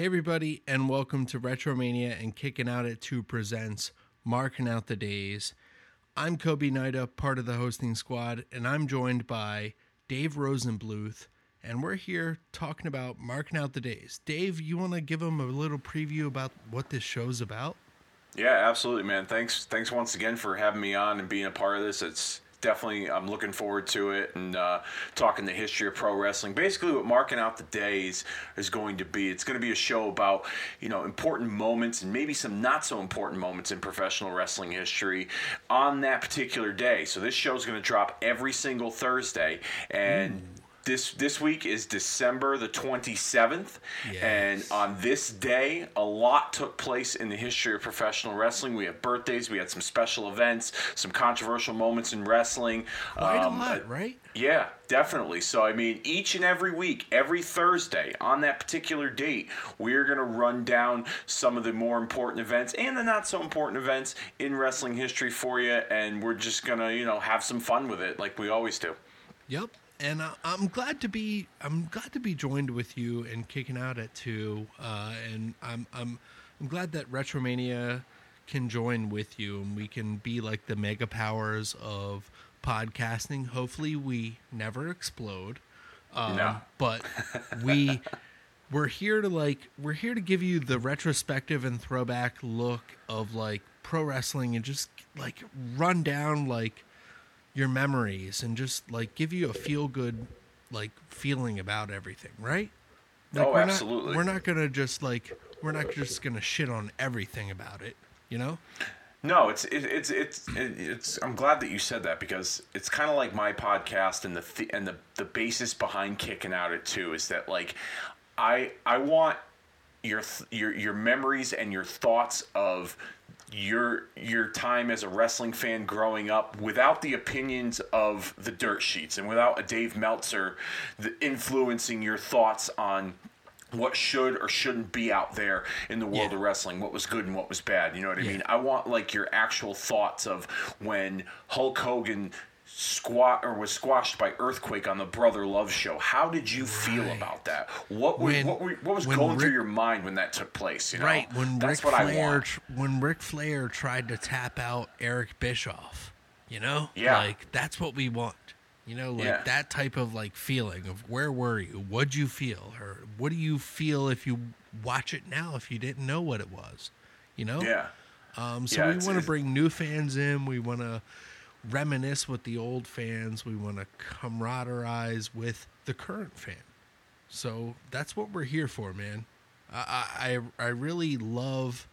Hey, everybody, and welcome to Retromania and Kicking Out at Two Presents Marking Out the Days. I'm Kobe Nida, part of the hosting squad, and I'm joined by Dave Rosenbluth, and we're here talking about Marking Out the Days. Dave, you want to give them a little preview about what this show's about? Yeah, absolutely, man. Thanks, thanks once again for having me on and being a part of this. It's definitely I'm looking forward to it and uh, talking the history of pro wrestling. Basically, what marking out the days is going to be. It's going to be a show about you know important moments and maybe some not so important moments in professional wrestling history on that particular day. So this show is going to drop every single Thursday and. Mm this this week is December the 27th yes. and on this day a lot took place in the history of professional wrestling. We have birthdays we had some special events some controversial moments in wrestling. Quite um, a lot, right? Yeah definitely. So i mean each and every week every thursday on that particular date we're going to run down some of the more important events and the not so important events in wrestling history for you and we're just going to you know have some fun with it like we always do. Yep and I, am glad to be I'm glad to be joined with you and kicking out at two. Uh, and I'm I'm I'm glad that Retromania can join with you and we can be like the mega powers of podcasting. Hopefully, we never explode. Um, no. but we we're here to like we're here to give you the retrospective and throwback look of like pro wrestling and just like run down like your memories and just like give you a feel good like feeling about everything, right? Like, oh, we're absolutely. Not, we're not gonna just like we're not just gonna shit on everything about it, you know? No, it's it, it's it's it's. I'm glad that you said that because it's kind of like my podcast and the th- and the the basis behind kicking out at two is that like I I want your your your memories and your thoughts of your your time as a wrestling fan growing up without the opinions of the dirt sheets and without a Dave Meltzer the, influencing your thoughts on what should or shouldn't be out there in the world yeah. of wrestling, what was good and what was bad. You know what I yeah. mean? I want like your actual thoughts of when Hulk Hogan squat or was squashed by earthquake on the Brother Love show. How did you feel right. about that? What were, when, what, were, what was going Rick, through your mind when that took place? You know? Right when That's Ric Flair when Ric Flair tried to tap out Eric Bischoff. You know, yeah, like that's what we want. You know, like yeah. that type of like feeling of where were you? What'd you feel? Or what do you feel if you watch it now if you didn't know what it was? You know? Yeah. Um, so yeah, we want to bring new fans in. We want to reminisce with the old fans. We want to camaraderise with the current fan. So that's what we're here for, man. I I, I really love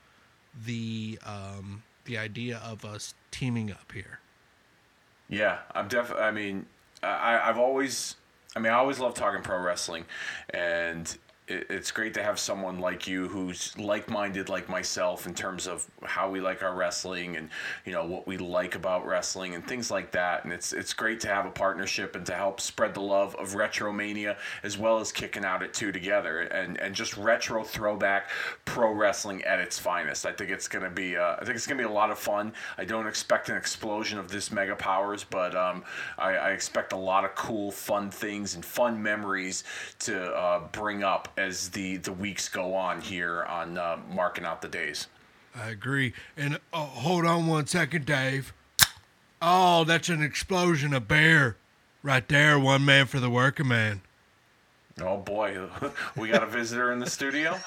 the um, the idea of us teaming up here. Yeah, I'm definitely. I mean, I I've always. I mean, I always love talking pro wrestling, and it's great to have someone like you who's like-minded like myself in terms of how we like our wrestling and you know what we like about wrestling and things like that. And it's it's great to have a partnership and to help spread the love of retromania as well as kicking out at two together. And and just retro throwback pro wrestling at its finest. I think it's going to be uh, i think it's going to be a lot of fun. I don't expect an explosion of this mega powers but um, I, I, expect a lot of cool fun things and fun memories to uh, bring up as the the weeks go on here on uh, marking out the days. I agree. And uh, hold on one second, Dave. Oh, that's an explosion of beer right there. One man for the working man. Oh boy, we got a visitor in the studio.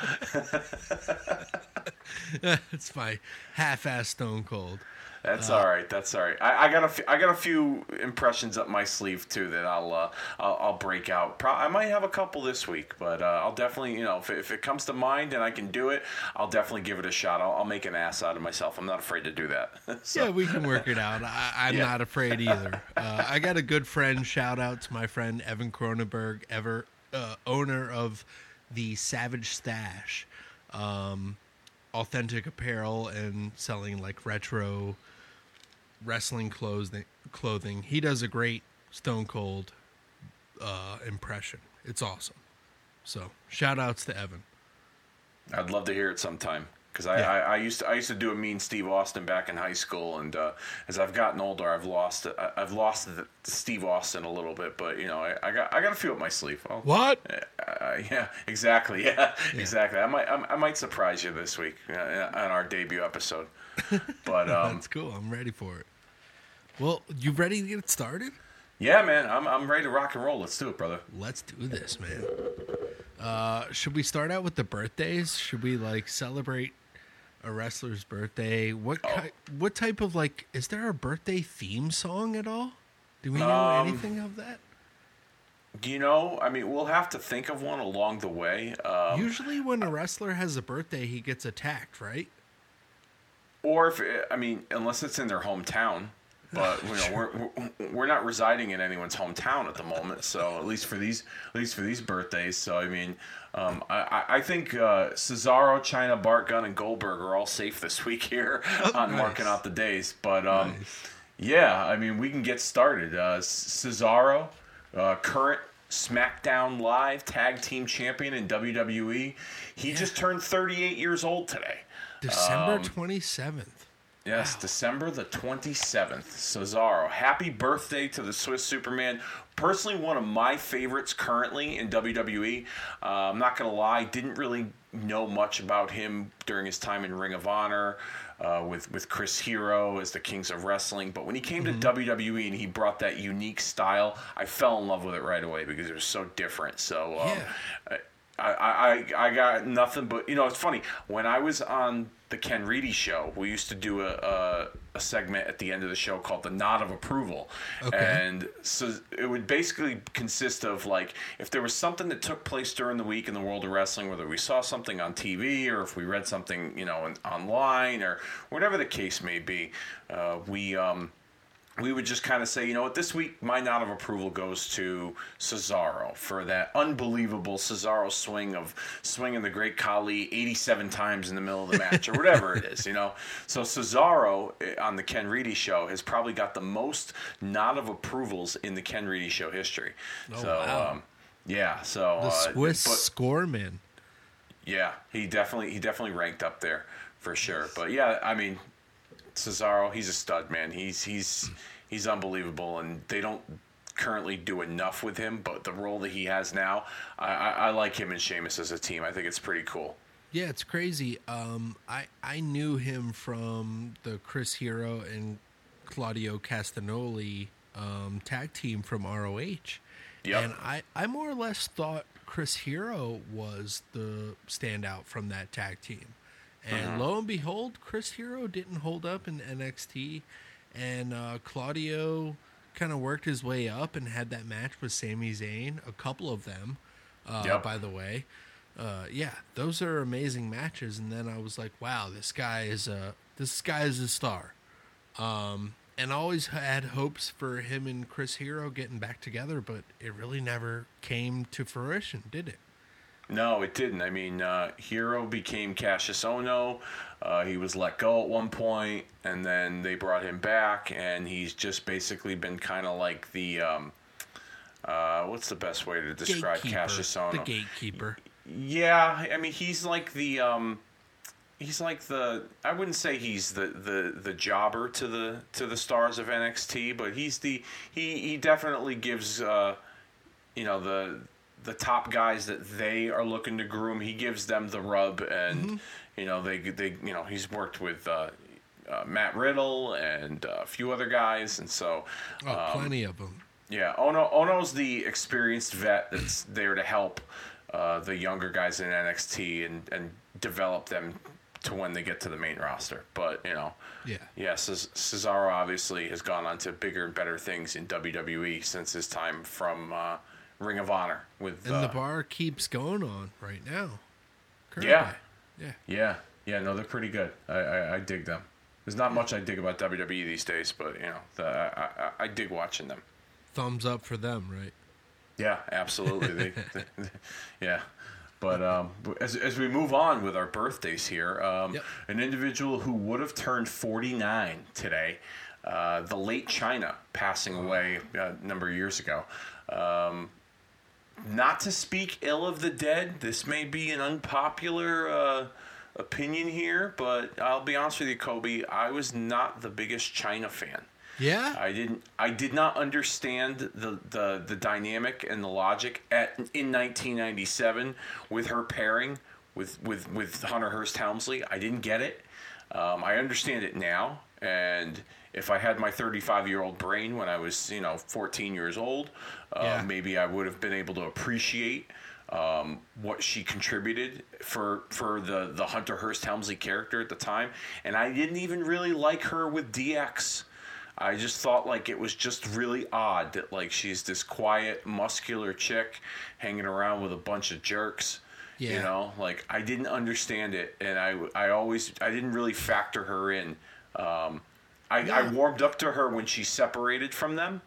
it's my half-ass Stone Cold. That's uh, all right. That's all right. I, I got a f- I got a few impressions up my sleeve too that I'll uh, I'll, I'll, break out. Pro- I might have a couple this week, but uh, I'll definitely you know if, if it comes to mind and I can do it, I'll definitely give it a shot. I'll, I'll make an ass out of myself. I'm not afraid to do that. so. Yeah, we can work it out. I, am yeah. not afraid either. Uh, I got a good friend. Shout out to my friend Evan Cronenberg, ever uh, owner of the Savage Stash. Um, authentic apparel and selling like retro wrestling clothing. Clothing. He does a great Stone Cold uh, impression. It's awesome. So shout outs to Evan. I'd love to hear it sometime. because I, Yeah. I, I used to I used to do a mean Steve Austin back in high school, and uh, as I've gotten older, I've lost I, I've lost Steve Austin a little bit, but you know I, I got I got a few up my sleeve. I'll- What? uh, yeah, exactly. Yeah, exactly. I might I, I might surprise you this week uh, on our debut episode. But um, That's cool. I'm ready for it. Well, you ready to get it started? yeah, man, I'm I'm ready to rock and roll. Let's do it, brother. Let's do this, man. Uh, should we start out with the birthdays? Should we like celebrate a wrestler's birthday? What Oh. ki- what type of like is there a birthday theme song at all? Do we know Um, anything of that? You know, I mean, we'll have to think of one along the way. Um, Usually, when a wrestler has a birthday, he gets attacked, right? or if I mean, unless it's in their hometown but you know, we're, we're not residing in anyone's hometown at the moment. So at least for these, at least for these birthdays. So I mean, um, I, I think uh, Cesaro, Chyna, Bart Gunn, and Goldberg are all safe this week here oh, on nice. marking out the days. But um, nice. yeah, I mean, we can get started. Uh, Cesaro, uh, current SmackDown Live Tag Team Champion in WWE, he yeah. just turned 38 years old today. December um, 27th. Yes, wow. December the 27th. Cesaro. Happy birthday to the Swiss Superman. Personally, one of my favorites currently in WWE. Uh, I'm not going to lie, didn't really know much about him during his time in Ring of Honor. Uh, with with Chris Hero as the Kings of Wrestling. But when he came mm-hmm. to WWE and he brought that unique style, I fell in love with it right away because it was so different. So um, yeah. Uh, I, I, I got nothing but you know it's funny when I was on the Ken Reedy show we used to do a, a, a segment at the end of the show called the nod of approval Okay. and so it would basically consist of like if there was something that took place during the week in the world of wrestling whether we saw something on TV or if we read something you know in, online or whatever the case may be uh, we um, we would just kind of say, you know what, this week my nod of approval goes to Cesaro for that unbelievable Cesaro swing of swinging the Great Khali 87 times in the middle of the match or whatever it is, you know. So Cesaro eh, on the Ken Reedy show has probably got the most nod of approvals in the Ken Reedy show history. Oh, so wow. um, yeah, so The uh, Swiss but- scoreman. yeah, he definitely he definitely ranked up there for sure. But yeah, I mean, Cesaro, he's a stud, man. He's he's he's unbelievable, and they don't currently do enough with him. But the role that he has now, I, I, I like him and Sheamus as a team. I think it's pretty cool. Yeah, it's crazy. Um, I I knew him from the Chris Hero and Claudio Castagnoli um, tag team from ROH, Yep. and I I more or less thought Chris Hero was the standout from that tag team, and lo and behold, Chris Hero didn't hold up in NXT, and uh, Claudio kind of worked his way up and had that match with Sami Zayn, a couple of them, uh, Yep. by the way uh, yeah, those are amazing matches. And then I was like, wow, this guy is a this guy is a star. Um, and I always had hopes for him and Chris Hero getting back together, but it really never came to fruition, did it? No, it didn't. I mean, uh, Hero became Cassius Ohno. Uh, he was let go at one point, and then they brought him back, and he's just basically been kind of like the. Um, uh, what's the best way to describe Cassius Ohno? the gatekeeper. Yeah, I mean he's like the um he's like the I wouldn't say he's the the the jobber to the to the stars of NXT, but he's the he he definitely gives uh you know the the top guys that they are looking to groom, he gives them the rub and you know they they you know he's worked with uh uh, Matt Riddle and uh, a few other guys, and so Oh, um, plenty of them. yeah, Ohno Ohno's the experienced vet that's there to help uh, the younger guys in NXT and, and develop them to when they get to the main roster. But you know, Yeah. yeah, Ces- Cesaro obviously has gone on to bigger and better things in WWE since his time from uh, Ring of Honor with. And uh, the bar keeps going on right now. Currently. Yeah. Yeah. yeah, yeah, no, they're pretty good. I, I, I dig them. There's not much I dig about WWE these days, but you know, the, I, I, I dig watching them. Thumbs up for them, right? Yeah, absolutely. they, they- yeah. But um, as, as we move on with our birthdays here, um, Yep. an individual who would have turned 49 today, uh, the late Chyna, passing away uh, a number of years ago. Um, not to speak ill of the dead, this may be an unpopular uh, opinion here, but I'll be honest with you, Kobe. I was not the biggest Chyna fan. Yeah. I didn't. I did not understand the the, the dynamic and the logic at in 1997 with her pairing with with with Hunter Hearst Helmsley. I didn't get it. Um, I understand it now, and if I had my 35 year old brain when I was you know 14 years old, uh, Yeah. maybe I would have been able to appreciate um, what she contributed for for the the Hunter Hearst Helmsley character at the time, and I didn't even really like her with DX. I just thought like it was just really odd that like she's this quiet, muscular chick hanging around with a bunch of jerks. You know, like I didn't understand it, and I I always I didn't really factor her in. Um, I, I warmed up to her when she separated from them,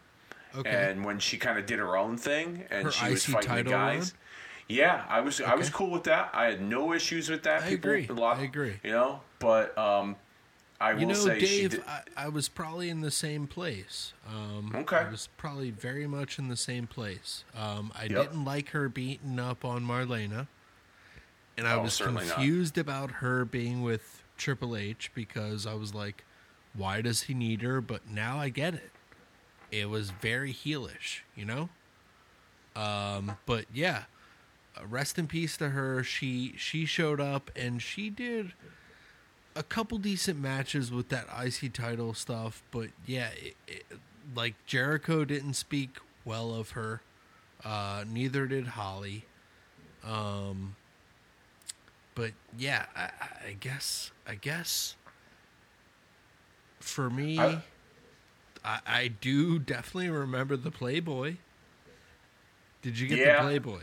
Okay. and when she kind of did her own thing, and Her she was fighting the guys. run? Yeah, I was I was cool with that. I had no issues with that. I People, agree. A lot, I agree. You know, but um, I you will know, say she Dave, did. I, I was probably in the same place. Um, Okay. I was probably very much in the same place. Um, I Yep. didn't like her beating up on Marlena. And I Oh, was certainly not. confused about her being with Triple H because I was like, why does he need her? But now I get it. It was very heelish, you know? Um, but yeah, uh, rest in peace to her. She she showed up and she did a couple decent matches with that IC title stuff, but yeah, it, it, like Jericho didn't speak well of her. Uh, neither did Holly. Um, but yeah, I- I guess I guess for me, I- I, I do definitely remember the Playboy. Did you get Yeah. the Playboy?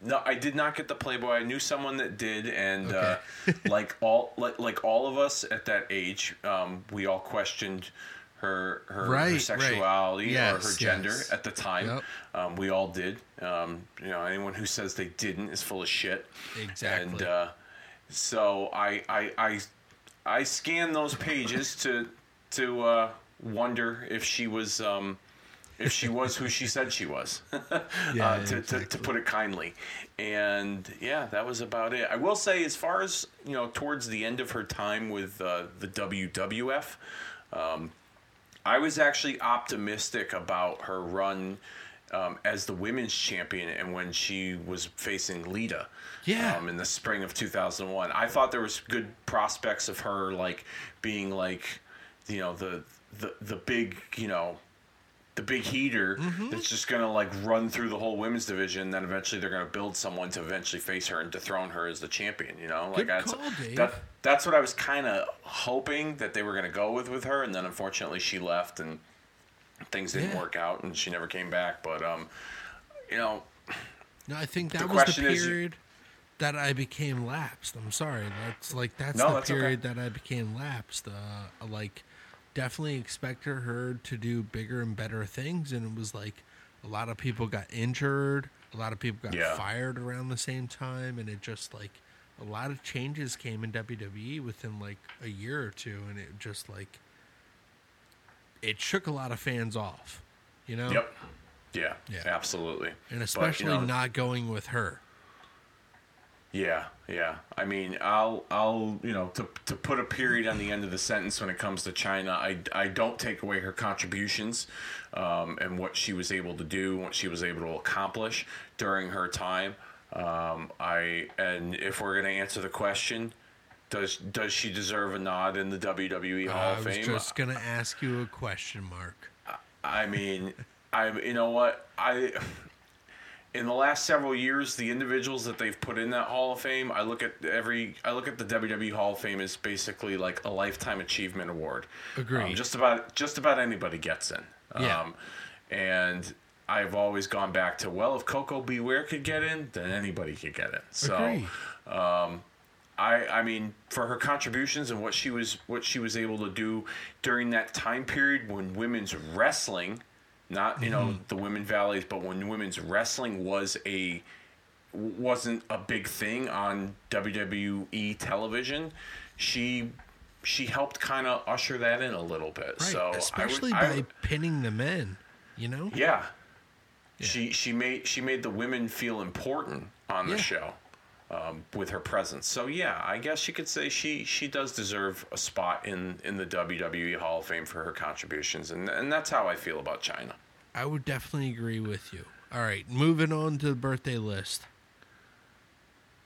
No, I did not get the Playboy. I knew someone that did, and uh, like all like like all of us at that age, um, we all questioned her her, Right, her right. sexuality or her gender yes. at the time. Yep. Um, we all did. Um, you know, anyone who says they didn't is full of shit. Exactly. And uh, so I I I I scanned those pages to to uh, wonder if she was. Um, if she was who she said she was, Yeah, uh, to, to, to put it kindly. And yeah, that was about it. I will say, as far as you know, towards the end of her time with uh, the WWF, um, I was actually optimistic about her run um, as the women's champion and when she was facing Lita. Yeah. Um, in the spring of 2001, I thought there was good prospects of her like being like, you know, the the the big you know the big heater Mm-hmm. that's just gonna like run through the whole women's division. Then eventually they're gonna build someone to eventually face her and dethrone her as the champion. You know, like that's that that's what I was kind of hoping that they were gonna go with with her. And then unfortunately she left and things didn't Yeah. work out and she never came back. But um, you know, No, I think that The was the question is- period that I became lapsed. I'm sorry. That's like that's No, the that's okay. period that I became lapsed. Uh, like definitely expected her to do bigger and better things, and it was like a lot of people got injured, a lot of people got Yeah. fired around the same time, and it just like a lot of changes came in WWE within like a year or two, and it just like it shook a lot of fans off. You know, yep, yeah, Yeah. absolutely, and But, you especially know, not going with her. Yeah, yeah. I mean, I'll, I'll, you know, to to put a period on the end of the sentence when it comes to Chyna, I, I don't take away her contributions, um, and what she was able to do, what she was able to accomplish during her time. Um, I and if we're gonna answer the question, does does she deserve a nod in the WWE Hall of Fame? I was just gonna ask you a question, Mark. I mean, I you know what I. In the last several years, the individuals that they've put in that Hall of Fame, I look at every, I look at the WWE Hall of Fame as basically like a lifetime achievement award. Agreed. Um, just about, just about anybody gets in. Yeah. Um, and I've always gone back to, well, if Koko B. Ware could get in, then anybody could get in. So. Agree. I I mean for her contributions and what she was what she was able to do during that time period when women's wrestling, not you know the women valleys, but when women's wrestling was a wasn't a big thing on WWE television, she she helped kind of usher that in a little bit. Right, So I would- especially I by would- pinning the men. You know. yeah. She she made she made the women feel important on the Yeah. show. um, with her presence. So yeah, I guess you could say she she does deserve a spot in in the WWE Hall of Fame for her contributions, and and that's how I feel about Chyna. I would definitely agree with you. All right, moving on to the birthday list.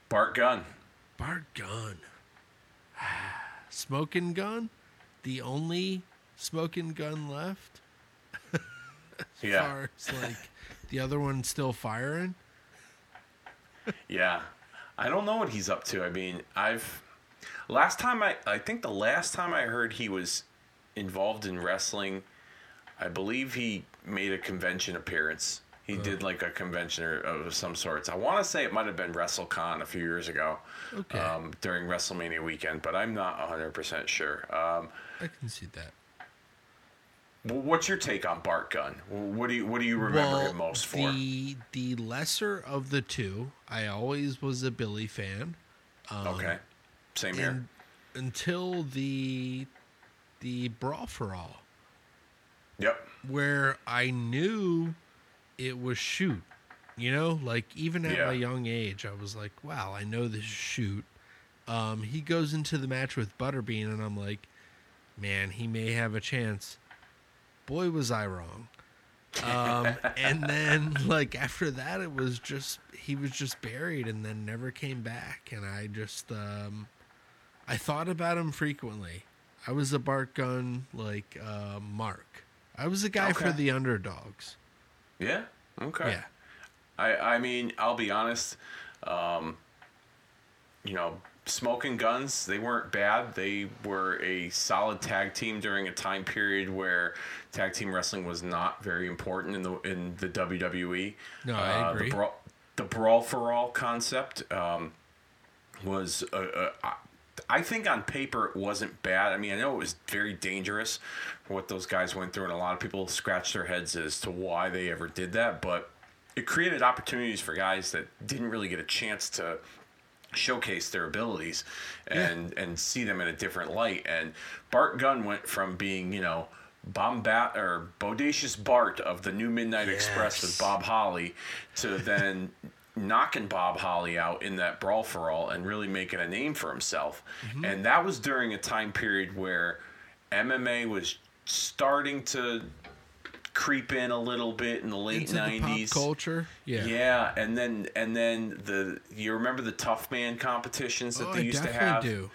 Bart Gunn. Bart Gunn. Smoking gun? The only smoking gun left? Yeah. Far as, like the other one's still firing? Yeah. I don't know what he's up to. I mean, I've last time I I think the last time I heard he was involved in wrestling, I believe he made a convention appearance. He did like a convention or- of some sorts. I want to say it might have been WrestleCon a few years ago, Okay. um, during WrestleMania weekend, but I'm not 100% sure. Um, I can see that. what's your take on Bart Gunn? What do you what do you remember him most for? The the lesser of the two, I always was a Billy fan. okay, same here. Until the the brawl for all. Yep. Where I knew it was shoot. You know, like even at Yeah. my young age, I was like, "Wow, I know this is shoot." Um, he goes into the match with Butterbean, and I'm like, "Man, he may have a chance." Boy, was I wrong. Um, and then, like after that, it was just he was just buried, and then never came back. And I just, um, I thought about him frequently. I was a Bart Gunn like uh, Mark. I was a guy for the underdogs. Yeah. Okay. Yeah. I I mean, I'll be honest. Um, you know, smoking guns, they weren't bad. They were a solid tag team during a time period where tag team wrestling was not very important in the in the WWE. No, I Uh, agree. The brawl, the brawl for all concept um, was a, a, I- think on paper it wasn't bad. I mean, I know it was very dangerous for what those guys went through, and a lot of people scratched their heads as to why they ever did that. But it created opportunities for guys that didn't really get a chance to showcase their abilities and and see them in a different light. And Bart Gunn went from being, you know, Bombat or Bodacious Bart of the New Midnight Express with Bob Holly to then knocking Bob Holly out in that brawl for all and really making a name for himself. Mm-hmm. And that was during a time period where MMA was starting to creep in a little bit in the late Into the pop nineties. culture. Yeah. Yeah, and then and then the you remember the tough man competitions that Oh, they I used to have. do.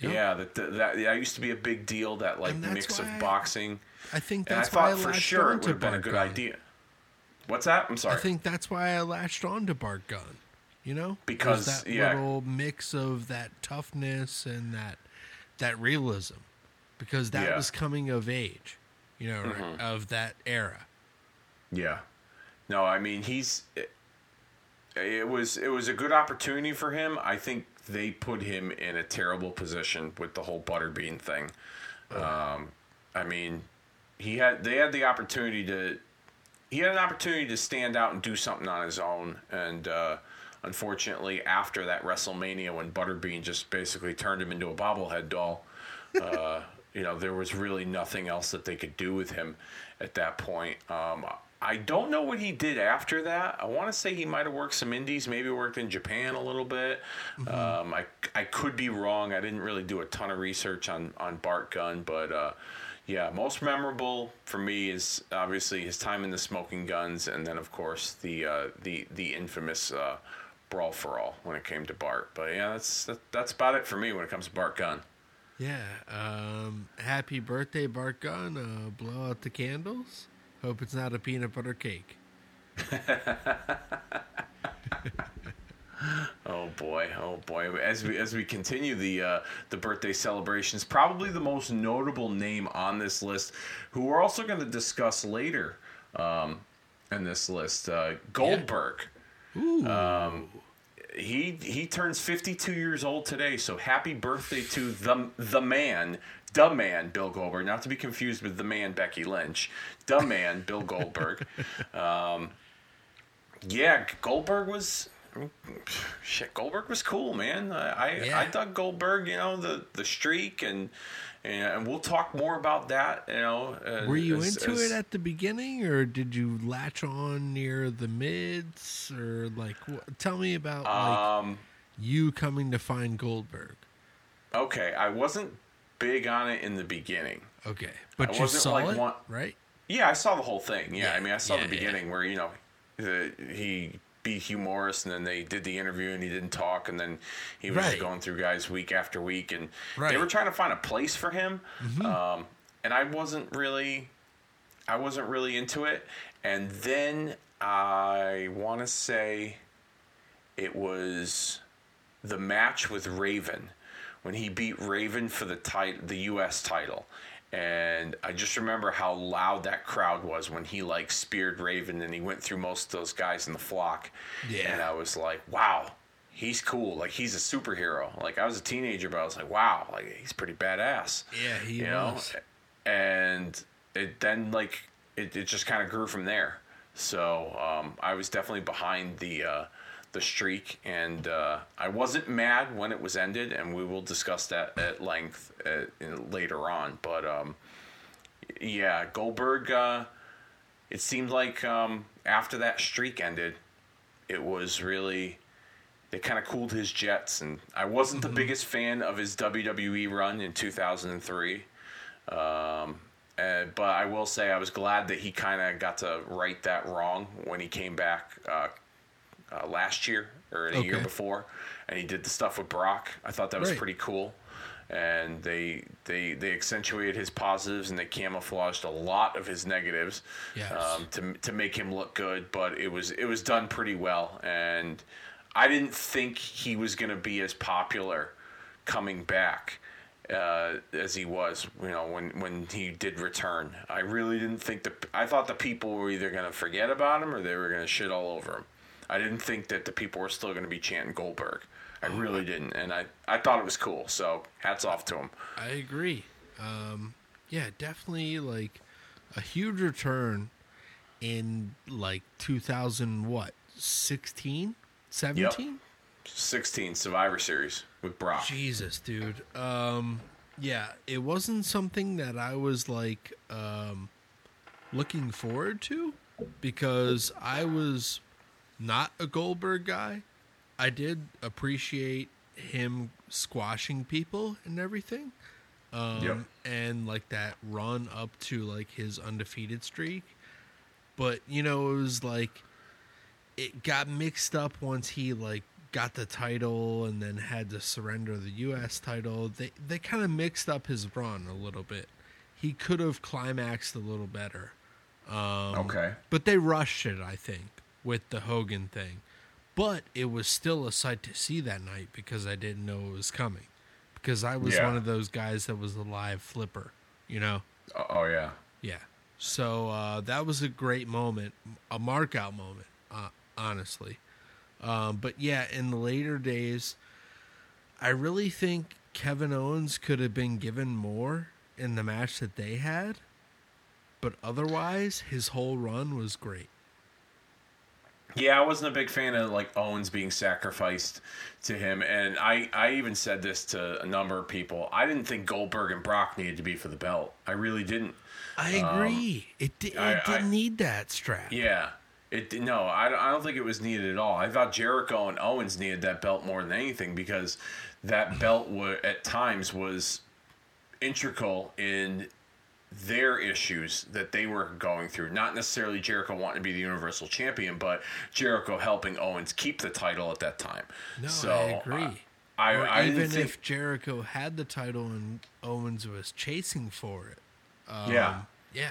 Yep. Yeah, that, that that that used to be a big deal. That like mix of I- boxing, I think and that's why I thought for sure it would have been a good idea. What's that? I'm sorry. I think that's why I latched on to Bart Gunn. You know, Because, that yeah. little mix of that toughness and that that realism, because that Yeah. Mm-hmm. was coming of age, you know, of that era. Yeah. No, I mean he's it, it was it was a good opportunity for him. I think they put him in a terrible position with the whole butterbean thing. Um, I mean, he had they had the opportunity to he had an opportunity to stand out and do something on his own and uh, unfortunately after that WrestleMania when Butterbean just basically turned him into a bobblehead doll uh, you know there was really nothing else that they could do with him at that point um, I don't know what he did after that. I want to say he might have worked some indies, maybe worked in Japan a little bit. Um, I, I could be wrong. I didn't really do a ton of research on, on Bart Gunn, but uh, yeah, most memorable for me is obviously his time in the Smoking Guns, and then of course the uh, the the infamous uh, Brawl for All when it came to Bart. But yeah, that's that, that's about it for me when it comes to Bart Gunn. Yeah. Um, happy birthday, Bart Gunn. Uh, blow out the candles. Hope it's not a peanut butter cake. Oh boy, oh boy! As we as we continue the uh, the birthday celebrations, probably the most notable name on this list, who we're also going to discuss later um, in this list, uh, Goldberg. Ooh. He he turns 52 years old today, so happy birthday to the the man, the man Bill Goldberg, not to be confused with the man Becky Lynch, the man Bill Goldberg. Um, yeah, Goldberg was. Shit, Goldberg was cool, man. I I, Yeah. I dug Goldberg, you know, the the streak, and and, we'll talk more about that. You know, uh, Were you as- into as- it at the beginning, or did you latch on near the mids, or like? Wh- tell me about like Um, you coming to find Goldberg. Okay, I wasn't big on it in the beginning. Okay, but I you saw like it, one- right? Yeah, I saw the whole thing. Yeah, Yeah, I mean, I saw yeah, the beginning where you know the, he beat Hugh Morrus, and then they did the interview, and he didn't talk, and then he was Right. going through guys week after week, and they Right. Mm-hmm. were trying to find a place for him, um, and I wasn't really, I wasn't really into it, and then I want to say it was the match with Raven when he beat Raven for the tit- the U.S. title. And I just remember how loud that crowd was when he like speared Raven and he went through most of those guys in the flock. Yeah. And I was like, wow, he's cool. Like he's a superhero. Like I was a teenager, but I was like, wow, like he's pretty badass. Yeah, he you know. And it then like it, it just kind of grew from there. So um, I was definitely behind the uh, the streak, and uh, I wasn't mad when it was ended, and we will discuss that at length uh, in, later on. But um, yeah, Goldberg. Uh, it seemed like um, after that streak ended, it was really they kind of cooled his jets, and I wasn't the biggest fan of his WWE run in 2003. Um, uh, but I will say I was glad that he kind of got to right that wrong when he came back uh, uh, last year or a year before, and he did the stuff with Brock. I thought that was Right. pretty cool, and they they they accentuated his positives and they camouflaged a lot of his negatives Yes. um, to to make him look good. But it was it was done pretty well, and I didn't think he was going to be as popular coming back uh, as he was, you know, when when he did return. I really didn't think the I thought the people were either going to forget about him or they were going to shit all over him. I didn't think that the people were still going to be chanting Goldberg. I really didn't, and I I thought it was cool. So hats off to him. I agree. Um, yeah, definitely like a huge return in like 2000 what 16 17 Sixteen Survivor Series with Brock. jesus dude um yeah it wasn't something that i was like um looking forward to because i was not a goldberg guy i did appreciate him squashing people and everything um Yep. and like that run up to like his undefeated streak. But you know it was like it got mixed up once he like got the title and then had to surrender the US title. They they kind of mixed up his run a little bit. He could have climaxed a little better. Um Okay. but they rushed it I think with the Hogan thing but it was still a sight to see that night because I didn't know it was coming because I was Yeah. one of those guys that was a live flipper you know Oh, oh yeah. yeah. So uh, that was a great moment, a mark out moment, uh, honestly. Um, but yeah, in the later days, I really think Kevin Owens could have been given more in the match that they had. But otherwise, his whole run was great. Yeah, I wasn't a big fan of like Owens being sacrificed to him, and I I even said this to a number of people. I didn't think Goldberg and Brock needed to be for the belt. I really didn't. I um, agree. it di- it I- I- didn't need that strap. Yeah. It no, I don't, I don't think it was needed at all. I thought Jericho and Owens needed that belt more than anything because that belt wa at times was integral in their issues that they were going through. Not necessarily Jericho wanting to be the Universal Champion, but Jericho helping Owens keep the title at that time. No, so, I agree. I, or I even think, if Jericho had the title and Owens was chasing for it. Um, Yeah. Yeah.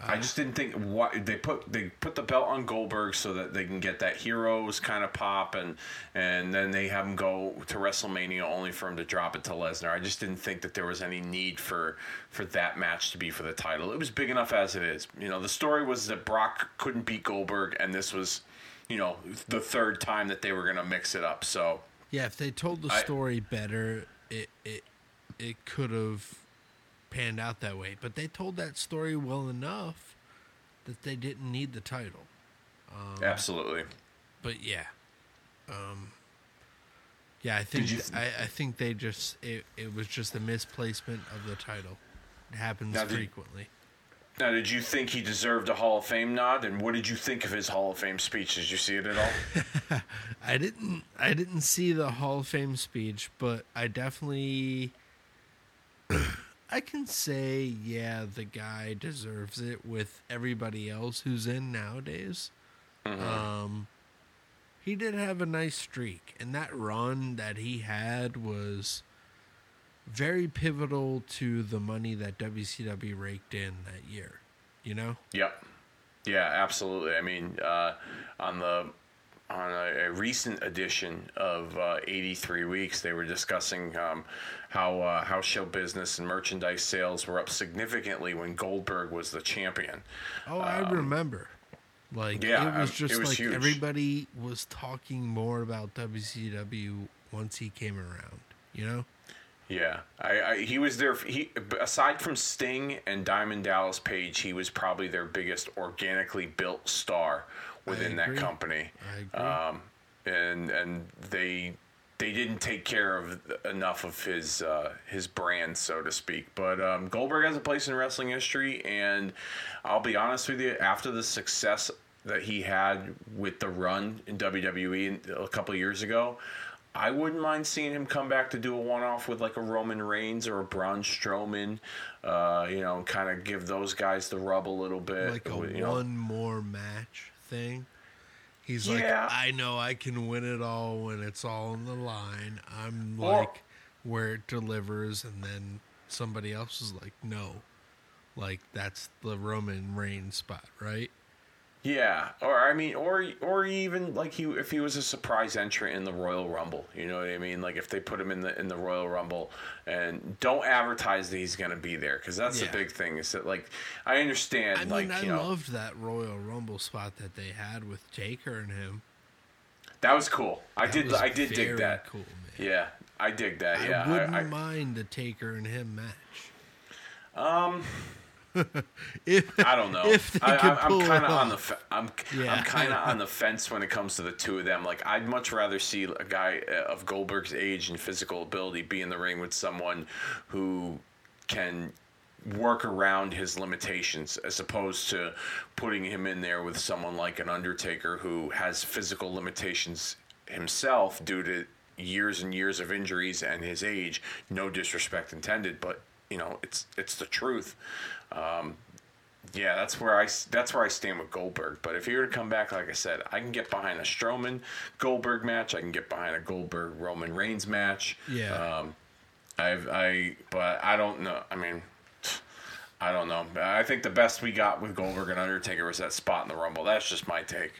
I just didn't think what they put they put the belt on Goldberg so that they can get that heroes kind of pop and and then they have him go to WrestleMania only for him to drop it to Lesnar. I just didn't think that there was any need for for that match to be for the title. It was big enough as it is. You know, the story was that Brock couldn't beat Goldberg and this was, you know, the third time that they were going to mix it up. So, Yeah, if they told the I- story better, it it it could have panned out that way. But they told that story well enough that they didn't need the title. absolutely. But yeah, um, yeah, I think you I, I think they just it, it was just a misplacement of the title. It happens Now, did- frequently. Now, did you think he deserved a Hall of Fame nod? And what did you think of his Hall of Fame speech? Did you see it at all? I didn't I didn't see the Hall of Fame speech, but I definitely I can say yeah, the guy deserves it with everybody else who's in nowadays. Um he did have a nice streak and that run that he had was very pivotal to the money that WCW raked in that year, you know? Yep. Yeah, absolutely. I mean, uh, on the on a, a recent edition of uh, 83 Weeks, they were discussing um, how uh, how show business and merchandise sales were up significantly when Goldberg was the champion. Oh, I remember. Like Um, yeah, it was um, just it was like huge. everybody was talking more about WCW once he came around. You know? Yeah, I, I he was their he aside from Sting and Diamond Dallas Page, he was probably their biggest organically built star within that company. I agree. Um, and and they they didn't take care of enough of his uh, his brand, so to speak. But um, Goldberg has a place in wrestling history, and I'll be honest with you, after the success that he had with the run in WWE a couple of years ago. I wouldn't mind seeing him come back to do a one-off with like a Roman Reigns or a Braun Strowman, uh, you know, kind of give those guys the rub a little bit. like a you know. one more match thing. He's Yeah. like, I know I can win it all when it's all on the line. I'm Or- like where it delivers, and then somebody else is like, no, like that's the Roman Reigns spot, right? Yeah, or I mean, or or even like he if he was a surprise entrant in the Royal Rumble, you know what I mean? Like if they put him in the in the Royal Rumble and don't advertise that he's going to be there because that's Yeah. the big thing is that like I understand I mean, like I you know loved that Royal Rumble spot that they had with Taker and him. that was cool. I did I did dig that. Cool, man. Yeah, I dig that. Yeah, I wouldn't mind the Taker and him match. Um, if I don't know. I, could I'm, pull I'm kind of on the fe- I'm Yeah. I'm kind of on the fence when it comes to the two of them. Like I'd much rather see a guy uh, of Goldberg's age and physical ability be in the ring with someone who can work around his limitations as opposed to putting him in there with someone like an Undertaker who has physical limitations himself due to years and years of injuries and his age. No disrespect intended, but you know it's it's the truth. Um, yeah, that's where I that's where I stand with Goldberg. But if he were to come back, like I said, I can get behind a Strowman Goldberg match. I can get behind a Goldberg Roman Reigns match. Yeah. Um, I've I but I don't know. I mean, I don't know. I think the best we got with Goldberg and Undertaker was that spot in the Rumble. That's just my take.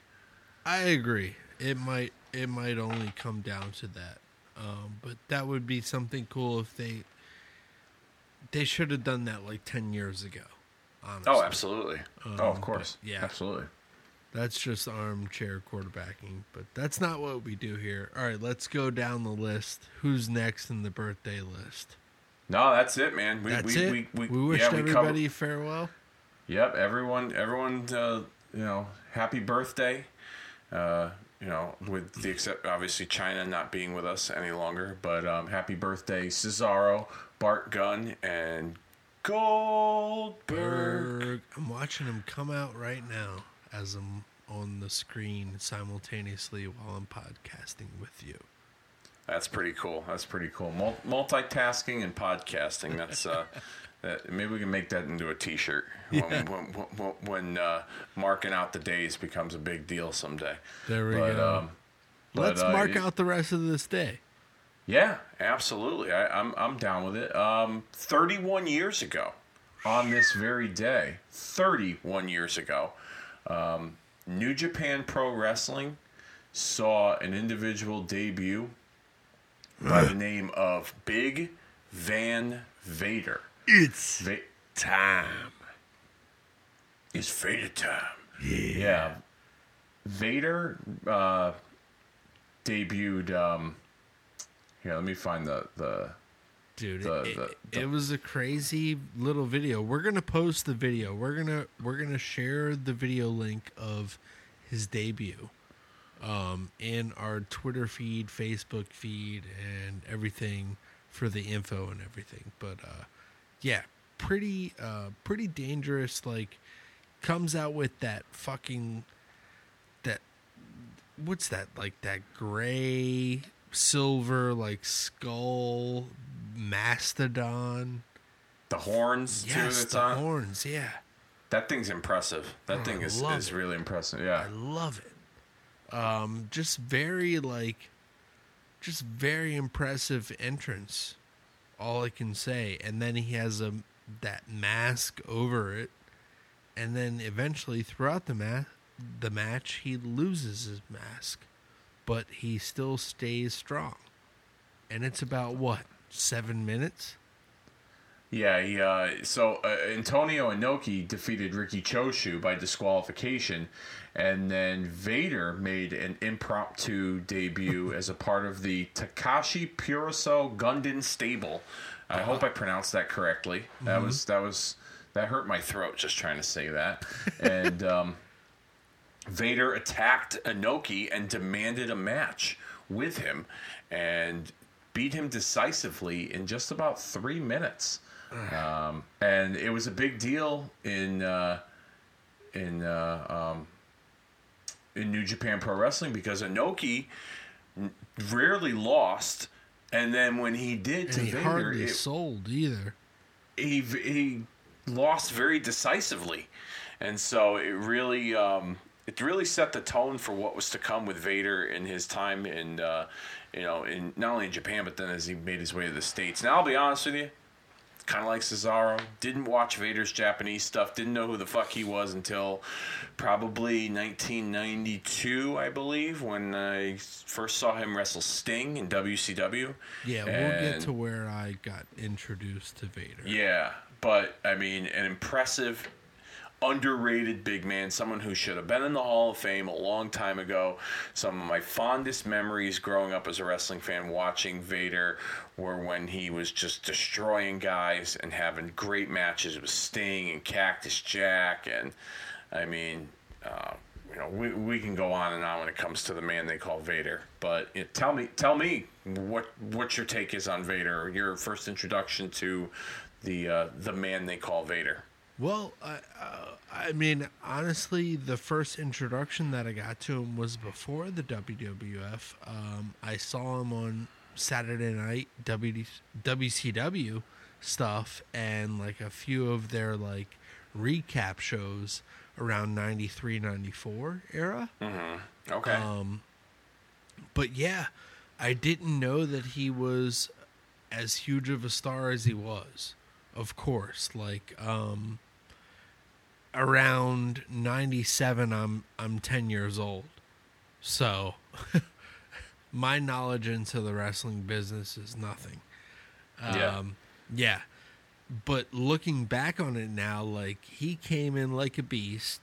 I agree. It might it might only come down to that. Um, but that would be something cool if they they should have done that like ten years ago. Honestly. Oh, absolutely. oh, of Um, course. yeah. absolutely. That's just armchair quarterbacking, but that's not what we do here. All right, let's go down the list. Who's next in the birthday list? No, that's it, man. We, That's we, it. We, we, We, wished yeah, covered- everybody farewell. Yep, everyone, everyone, uh, you know, happy birthday. Uh, you know, with the except obviously Chyna not being with us any longer, but um, happy birthday Cesaro, Bart Gunn, and Goldberg. Berg. I'm watching him come out right now as I'm on the screen simultaneously while I'm podcasting with you. That's pretty cool. That's pretty cool. Mul- multitasking and podcasting. That's uh, that, maybe we can make that into a T-shirt when when, when, when uh, marking out the days becomes a big deal someday. There we But, go. Um, but, Let's uh, mark out the rest of this day. Yeah, absolutely. I, I'm I'm down with it. Um, 31 years ago, on this very day, 31 years ago, um, New Japan Pro Wrestling saw an individual debut by the name of Big Van Vader. It's Va- time. It's Vader time. Yeah. Vader uh, debuted. Um, here, let me find the the. Dude, The- it, the- the- it was a crazy little video. We're gonna post the video. We're gonna we're gonna share the video link of his debut um, in our Twitter feed, Facebook feed, and everything for the info and everything. But uh, yeah, pretty uh pretty dangerous like comes out with that fucking that what's that like that gray silver like skull mastodon The horns too. yes the on. horns yeah That thing's impressive. That Oh, thing I is, is it. really impressive. Yeah. I love it. Um, just very like, just very impressive entrance. All I can say, and then he has a that mask over it, and then eventually throughout the ma- the match he loses his mask, but he still stays strong. And it's about what seven minutes. Yeah, he, uh, so uh, Antonio Inoki defeated Riki Choshu by disqualification, and then Vader made an impromptu debut as a part of the Takashi Puroso Gundam stable. I hope I pronounced that correctly. That was that was that hurt my throat just trying to say that. And um, Vader attacked Inoki and demanded a match with him, and beat him decisively in just about three minutes. Um, and it was a big deal in uh, in uh, um, in New Japan Pro Wrestling because Inoki n- rarely lost, and then when he did to he Vader, hardly it, sold either. he he lost very decisively, and so it really um, it really set the tone for what was to come with Vader in his time in uh, you know in not only in Japan but then as he made his way to the states. Now I'll be honest with you, kind of like Cesaro, didn't watch Vader's Japanese stuff, didn't know who the fuck he was until probably 1992, I believe, when I first saw him wrestle Sting in WCW. Yeah, we'll get to where I got introduced to Vader. Yeah, but I mean, an impressive, underrated big man, someone who should have been in the Hall of Fame a long time ago. Some of my fondest memories growing up as a wrestling fan watching Vader were when he was just destroying guys and having great matches with Sting and Cactus Jack. And I mean, uh, you know, we, we can go on and on when it comes to the man they call Vader. But you know, tell me, tell me what what your take is on Vader. Your first introduction to the uh, the man they call Vader. Well, I, uh, I mean, honestly, the first introduction that I got to him was before the WWF. Um, I saw him on Saturday night WD, WCW stuff and like a few of their like recap shows around 93 94 era. Okay. Um, but yeah, I didn't know that he was as huge of a star as he was. Of course, like um, around '97, I'm I'm 10 years old, so my knowledge into the wrestling business is nothing. Yeah. Um, yeah. But looking back on it now, like he came in like a beast.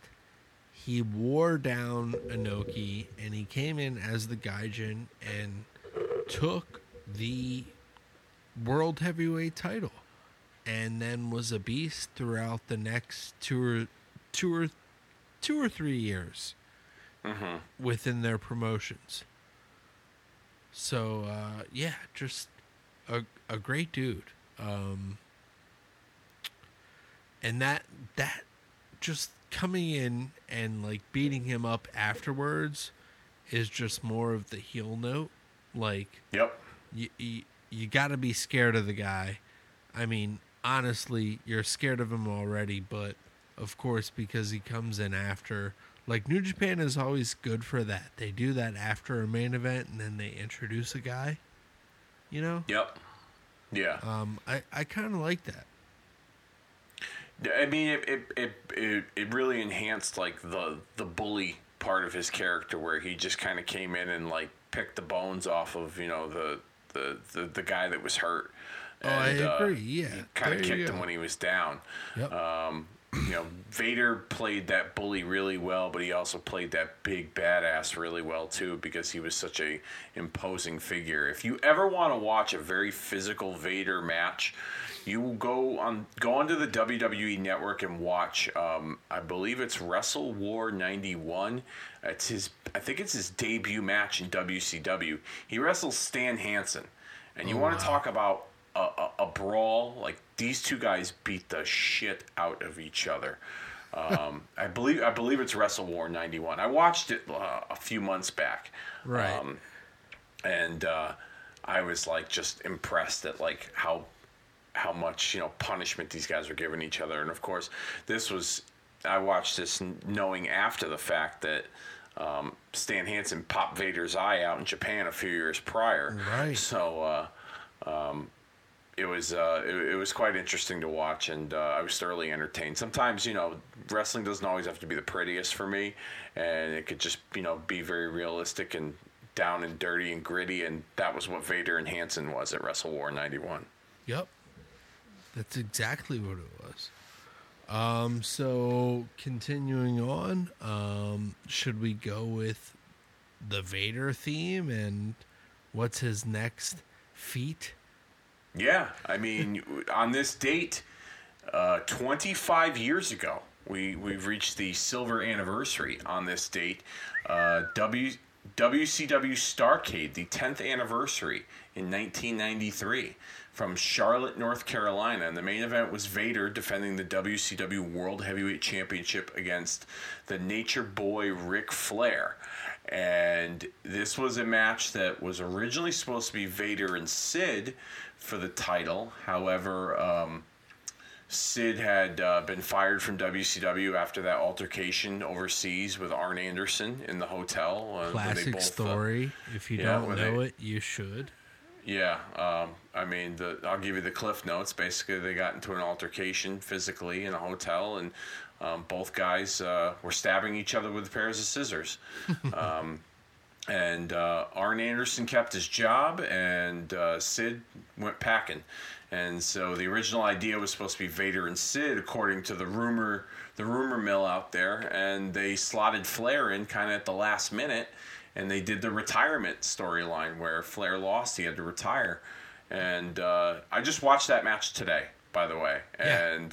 He wore down Inoki and he came in as the Gaijin and took the world heavyweight title and then was a beast throughout the next two or two or two or three years within their promotions. So uh, yeah, just a a great dude. Um, and that that just coming in and like beating him up afterwards is just more of the heel note. Like yep. you you, you got to be scared of the guy. I mean, honestly, you're scared of him already, but of course because he comes in after like New Japan is always good for that. They do that after a main event and then they introduce a guy. You know? Yep. Yeah. Um I I kind of like that. I mean, it it, it it it really enhanced like the the bully part of his character, where he just kind of came in and like picked the bones off of you know the the the, the guy that was hurt. Oh, I And, uh, agree. Yeah. kind of kicked him when he was down. Yep. Um, you know, Vader played that bully really well, but he also played that big badass really well too because he was such a imposing figure. If you ever want to watch a very physical Vader match, you will go on go onto the WWE network and watch. Um, I believe it's Wrestle War '91. It's his. I think it's his debut match in WCW. He wrestles Stan Hansen, and you Oh, want wow. to talk about a, a, a brawl. Like these two guys beat the shit out of each other. Um, I believe I believe it's Wrestle War '91. I watched it uh, a few months back, Right. Um, and uh, I was like just impressed at like how how much you know punishment these guys were giving each other. And of course, this was I watched this knowing after the fact that um, Stan Hansen popped Vader's eye out in Japan a few years prior. Right. So. Uh, um, it was uh, it, it was quite interesting to watch, and uh, I was thoroughly entertained. Sometimes, you know, wrestling doesn't always have to be the prettiest for me, and it could just you know be very realistic and down and dirty and gritty, and that was what Vader and Hansen was at Wrestle War '91. Yep. That's exactly what it was. Um, so continuing on, um, should we go with the Vader theme and what's his next feat? Yeah, I mean, on this date, uh, 25 years ago, we we've reached the silver anniversary on this date. Uh, w WCW Starcade, the 10th anniversary in 1993, from Charlotte, North Carolina, and the main event was Vader defending the WCW World Heavyweight Championship against the Nature Boy Ric Flair. And this was a match that was originally supposed to be Vader and Sid for the title. However, um, Sid had uh, been fired from WCW after that altercation overseas with Arn Anderson in the hotel. Uh, Classic both, uh, story. if you yeah, don't know they- it, you should. yeah, um, I mean, the, I'll give you the cliff notes. Basically, they got into an altercation physically in a hotel, and um, both guys uh, were stabbing each other with pairs of scissors. and uh, Arn Anderson kept his job, and uh, Sid went packing. And so the original idea was supposed to be Vader and Sid, according to the rumor, the rumor mill out there. And they slotted Flair in kind of at the last minute, and they did the retirement storyline where Flair lost, he had to retire. And uh, I just watched that match today, by the way, Yeah.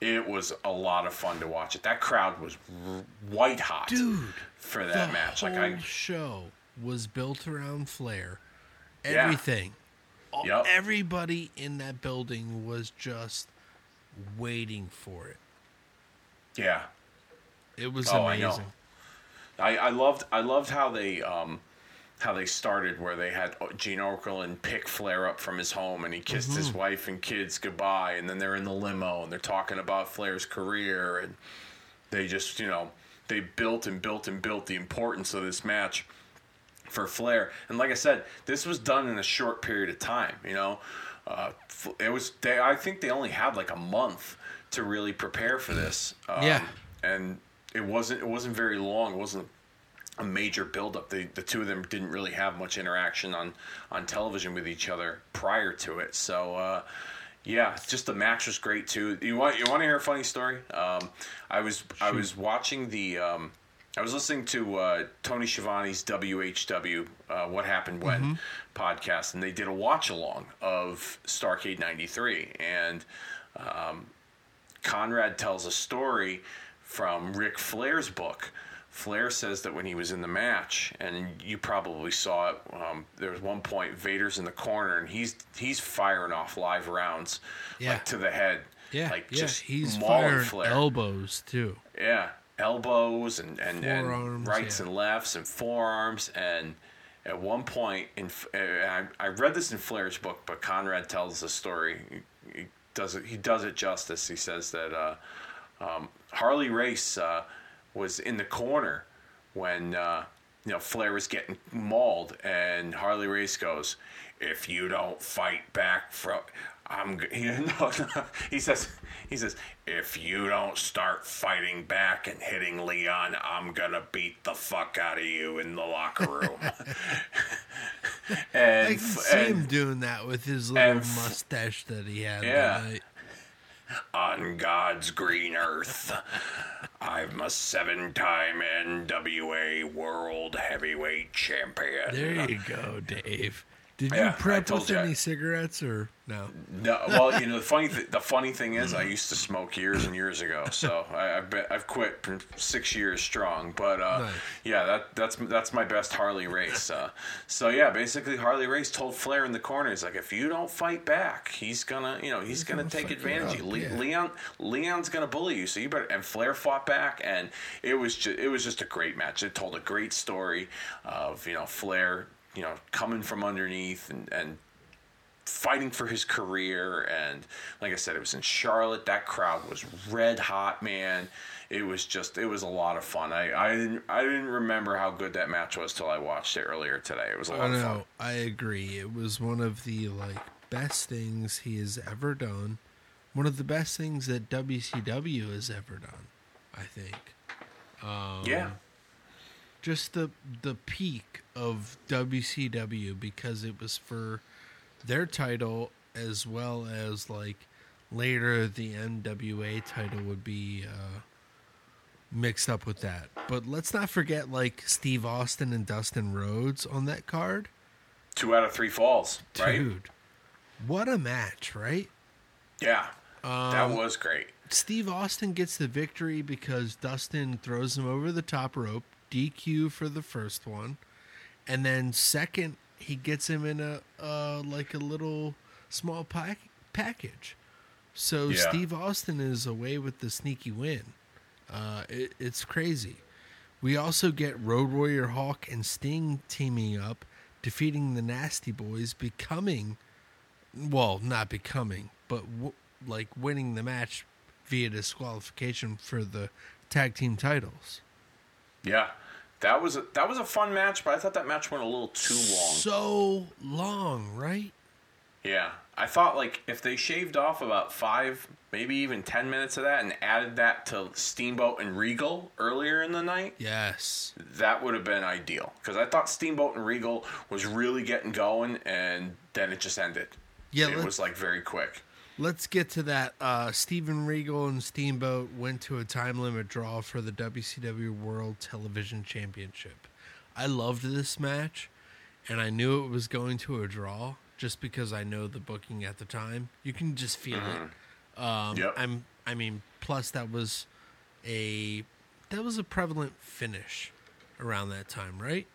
It was a lot of fun to watch it. That crowd was white hot, Dude, for that the match. whole Like I, show was built around Flair. Yeah. Everything. All- Yep. Everybody in that building was just waiting for it. yeah, It was Oh, I know. amazing. I, I loved I loved how they um, how they started where they had Gene Okerlund pick Flair up from his home and he kissed his wife and kids goodbye and then they're in the limo and they're talking about Flair's career and they just you know they built and built and built the importance of this match for Flair. And like I said this was done in a short period of time you know? Uh, it was they I think they only had like a month to really prepare for this. Um, Yeah. and it wasn't it wasn't very long. It wasn't a major buildup. They, the two of them didn't really have much interaction on, on television with each other prior to it. So, uh, yeah, just the match was great too. You want you want to hear a funny story? Um, I was I was watching the um, I was listening to uh, Tony Schiavone's WHW uh, What Happened When podcast, and they did a watch along of Starcade '93, and um, Conrad tells a story from Ric Flair's book. Flair says that when he was in the match, and you probably saw it, um, there was one point Vader's in the corner and he's he's firing off live rounds Yeah. like to the head, Yeah, like yeah. just He's firing Flair. elbows too. Yeah, elbows and and, and rights yeah. and lefts and forearms and at one point in uh, I, I read this in Flair's book, but Conrad tells the story. He, he does it. He does it justice. He says that uh, um, Harley Race uh, was in the corner when uh, you know Flair was getting mauled, and Harley Race goes, "If you don't fight back from." I'm. g- He, no, no, he says. He says, "If you don't start fighting back and hitting Leon, I'm gonna beat the fuck out of you in the locker room." and, I can see and- him doing that with his little mustache that he had. Yeah. On God's green earth. I'm a seven time NWA World Heavyweight Champion. There you go, Dave. Did you Yeah, prep with you. any cigarettes or no? No, well, you know the funny th- the funny thing is, I used to smoke years and years ago, so I, I've been, I've quit six years strong. But uh, Nice. yeah, that that's that's my best Harley race. Uh, so yeah, basically Harley race told Flair in the corner, he's like, if you don't fight back, he's gonna you know he's, gonna, gonna take advantage of you. up, Le- yeah. Leon Leon's gonna bully you, so you better. And Flair fought back, and it was just it was just a great match. It told a great story of you know Flair you know coming from underneath and and fighting for his career and like i said it was in charlotte that crowd was red hot man it was just it was a lot of fun i i didn't i didn't remember how good that match was till i watched it earlier today it was a Oh lot of fun no, I agree. It was one of the like best things he has ever done. One of the best things that WCW has ever done. I think. Um, yeah just the the peak of WCW because it was for their title as well as like later the NWA title would be uh, mixed up with that. But let's not forget like Steve Austin and Dustin Rhodes on that card. two out of three falls right Dude, what a match, right? yeah that Um, was great Steve Austin gets the victory because Dustin throws him over the top rope, DQ for the first one, and then second he gets him in a uh, like a little small pack- package. So Yeah. Steve Austin is away with the sneaky win. Uh, it, it's crazy. We also get Road Warrior Hawk and Sting teaming up, defeating the Nasty Boys, becoming, well, not becoming, but w- like winning the match via disqualification for the tag team titles. yeah that was a, that was a fun match but i thought that match went a little too long So long, right? Yeah, I thought like if they shaved off about five, maybe even ten minutes of that, and added that to Steamboat and Regal earlier in the night, Yes. that would have been ideal. Because I thought Steamboat and Regal was really getting going, and then it just ended. Yeah, it was like very quick. Let's get to that. Uh, Steven Regal and Steamboat went to a time limit draw for the WCW World Television Championship. I loved this match, and I knew it was going to a draw just because I know the booking at the time. You can just feel it. Um, Yep. I'm. I mean, plus that was a that was a prevalent finish around that time, right?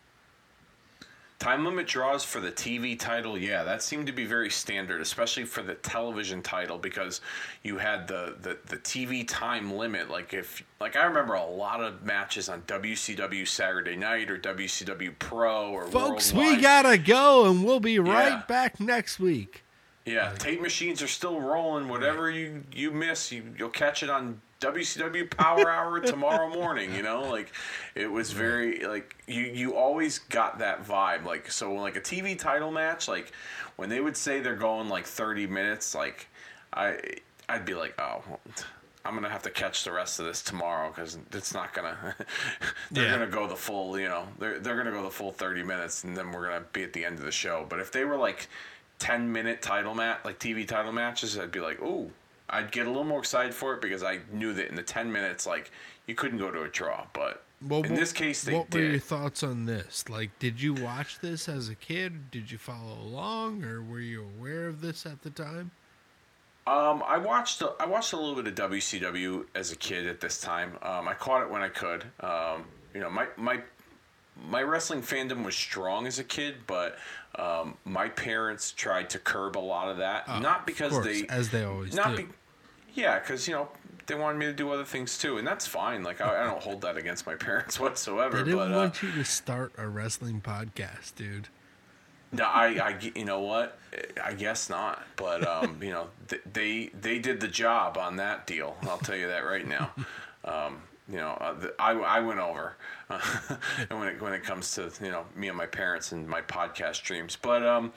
Time limit draws for the TV title, yeah, that seemed to be very standard, especially for the television title because you had the, the, the TV time limit. Like if like I remember a lot of matches on WCW Saturday Night or WCW Pro or Folks, Worldwide. we gotta go, and we'll be right Yeah. back next week. Yeah, tape machines are still rolling. Whatever you you miss, you you'll catch it on WCW Power Hour tomorrow morning. You know, like it was very like you you always got that vibe. Like so, like a TV title match, like when they would say they're going like thirty minutes, like I I'd be like, oh. I'm gonna have to catch the rest of this tomorrow because it's not gonna. they're Yeah. gonna go the full, you know, they're they're gonna go the full 30 minutes, and then we're gonna be at the end of the show. But if they were like 10 minute title match, like TV title matches, I'd be like, ooh, I'd get a little more excited for it because I knew that in the 10 minutes, like you couldn't go to a draw. But Well, in what- this case, they did. what were your thoughts on this? Like, did you watch this as a kid? Did you follow along, or were you aware of this at the time? Um, I watched a, I watched a little bit of WCW as a kid at this time. Um, I caught it when I could. Um, you know, my my my wrestling fandom was strong as a kid, but um, my parents tried to curb a lot of that. not because course, they, as they always not do. Be, yeah, because you know they wanted me to do other things too, and that's fine. Like I, I don't hold that against my parents whatsoever. They didn't but uh, want you to start a wrestling podcast, dude. no, I, I, you know what? I guess not. But um, you know, th- they they did the job on that deal. I'll tell you that right now. Um, you know, uh, the, I, I went over, uh, and when it when it comes to you know me and my parents and my podcast dreams, but um.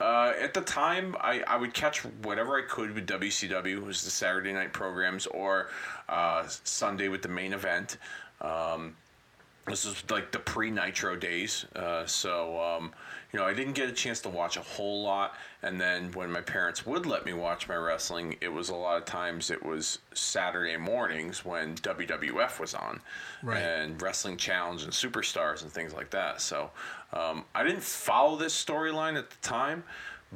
Uh, at the time, I, I would catch whatever I could with WCW, was the Saturday night programs, or uh, Sunday with the main event. Um, This is like the pre Nitro days, uh, so um, you know I didn't get a chance to watch a whole lot. And then when my parents would let me watch my wrestling, it was a lot of times it was Saturday mornings when WWF was on, Right. and Wrestling Challenge and Superstars and things like that. So um, I didn't follow this storyline at the time,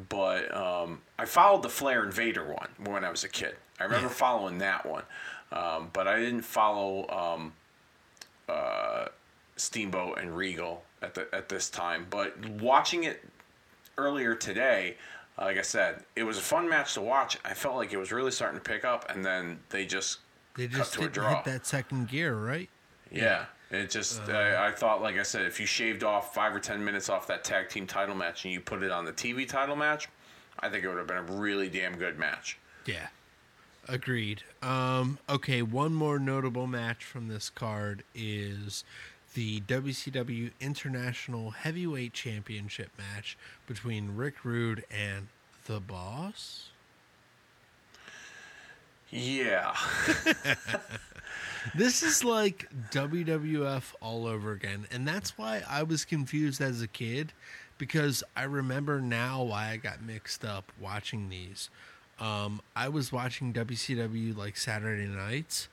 but um, I followed the Flair and Vader one when I was a kid. I remember following that one, um, but I didn't follow um, uh, Steamboat and Regal at the at this time. But watching it earlier today, like I said, it was a fun match to watch. I felt like it was really starting to pick up, and then they just They cut just to a draw. hit that second gear, right? Yeah. It just, Uh-huh. I, I thought, like I said, if you shaved off five or ten minutes off that tag team title match and you put it on the TV title match, I think it would have been a really damn good match. Yeah. Agreed. Um, okay, one more notable match from this card is the WCW International Heavyweight Championship match between Rick Rude and The Boss. Yeah. This is like WWF all over again. And that's why I was confused as a kid because I remember now why I got mixed up watching these. Um, I was watching WCW like Saturday nights